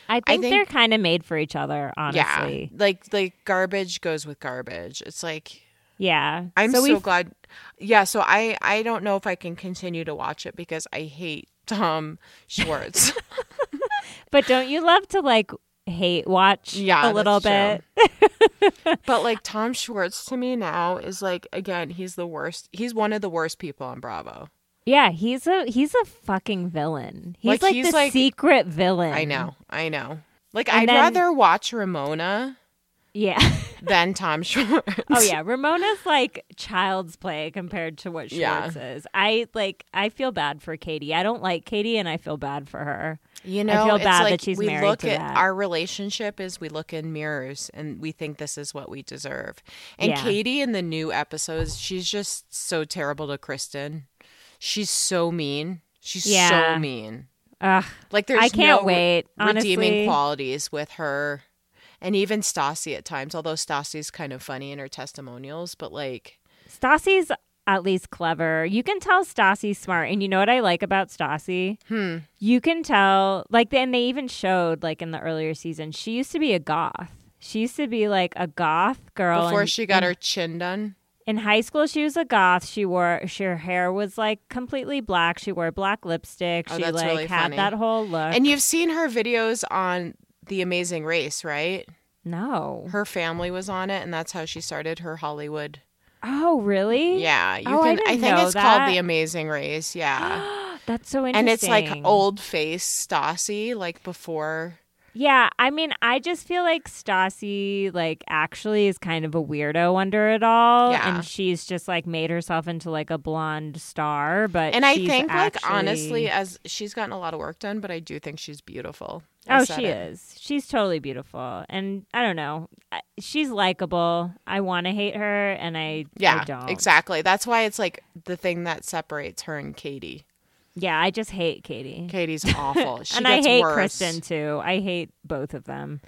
I think, think- they're kind of made for each other, honestly. Yeah, like like garbage goes with garbage. It's like Yeah, I'm so so, glad. Yeah, so I I don't know if I can continue to watch it because I hate Tom Schwartz. But don't you love to like hate watch Yeah, a little bit? but like Tom Schwartz to me now is like again he's the worst. He's one of the worst people on Bravo. Yeah, he's a he's a fucking villain. He's Like, like, he's the like- secret villain. I know, I know. Like And I'd then- rather watch Ramona Yeah. than Tom Schwartz. oh yeah, Ramona's like child's play compared to what Yeah. Schwartz is. I like I feel bad for Katie. I don't like Katie and I feel bad for her. You know, I feel it's bad that she's we married look to at that. our relationship is we look in mirrors and we think this is what we deserve. And Yeah. Katie in the new episodes, she's just so terrible to Kristen. She's so mean. She's Yeah. so mean. Ugh. Like there's I can't no wait, redeeming qualities with her. And even Stassi at times, although Stassi's kind of funny in her testimonials, but like Stassi's at least clever. You can tell Stassi's smart. And you know what I like about Stassi? Hmm. You can tell, like, and they even showed, like, in the earlier season, she used to be a goth. She used to be like a goth girl. before in- she got in- her chin done. In high school, she was a goth. She wore she, her hair was like completely black. She wore black lipstick. Oh, she like really had funny. that whole look. And you've seen her videos on The Amazing Race, right? no. her family was on it and that's how she started her hollywood Oh, really? yeah you Oh, I didn't i, think know it's that. called the amazing race yeah That's so interesting. and it's like old face stassi like before Yeah, I mean, I just feel like Stassi, like, actually is kind of a weirdo under it all, Yeah. and she's just like made herself into like a blonde star. But and i she's think like honestly as she's gotten a lot of work done but i do think she's beautiful I Oh, she it. is. She's totally beautiful, and I don't know. She's likable. I want to hate her, and I yeah I don't. exactly that's why it's like the thing that separates her and katie Yeah, I just hate Katie. katie's awful she and I hate worse. Kristen too. I hate both of them.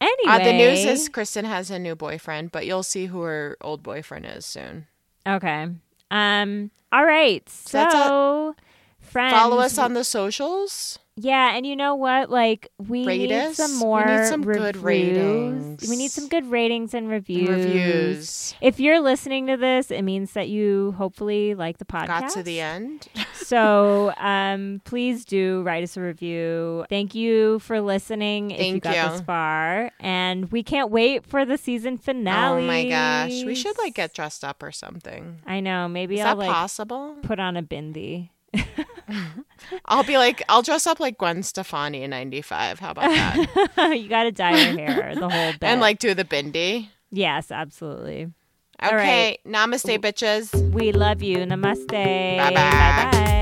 Anyway, uh, the news is kristen has a new boyfriend but you'll see who her old boyfriend is soon okay. Um. All right. So, all- friends, follow us on the socials Yeah, and you know what? Like we Rate need us. some We more need some good reviews. ratings. We need some good ratings and reviews. reviews If you're listening to this, it means that you hopefully like the podcast. got to the end so um, please do write us a review. Thank you for listening Thank if you got you. this far. And we can't wait for the season finale. Oh my gosh, we should like get dressed up or something. I know. Maybe Is I'll that like possible? put on a bindi. I'll be like, I'll dress up like Gwen Stefani in '95. How about that? you got to dye your hair the whole bit. and like do the bindi. yes, absolutely. Okay, right. namaste, bitches. We love you. Namaste. Bye bye.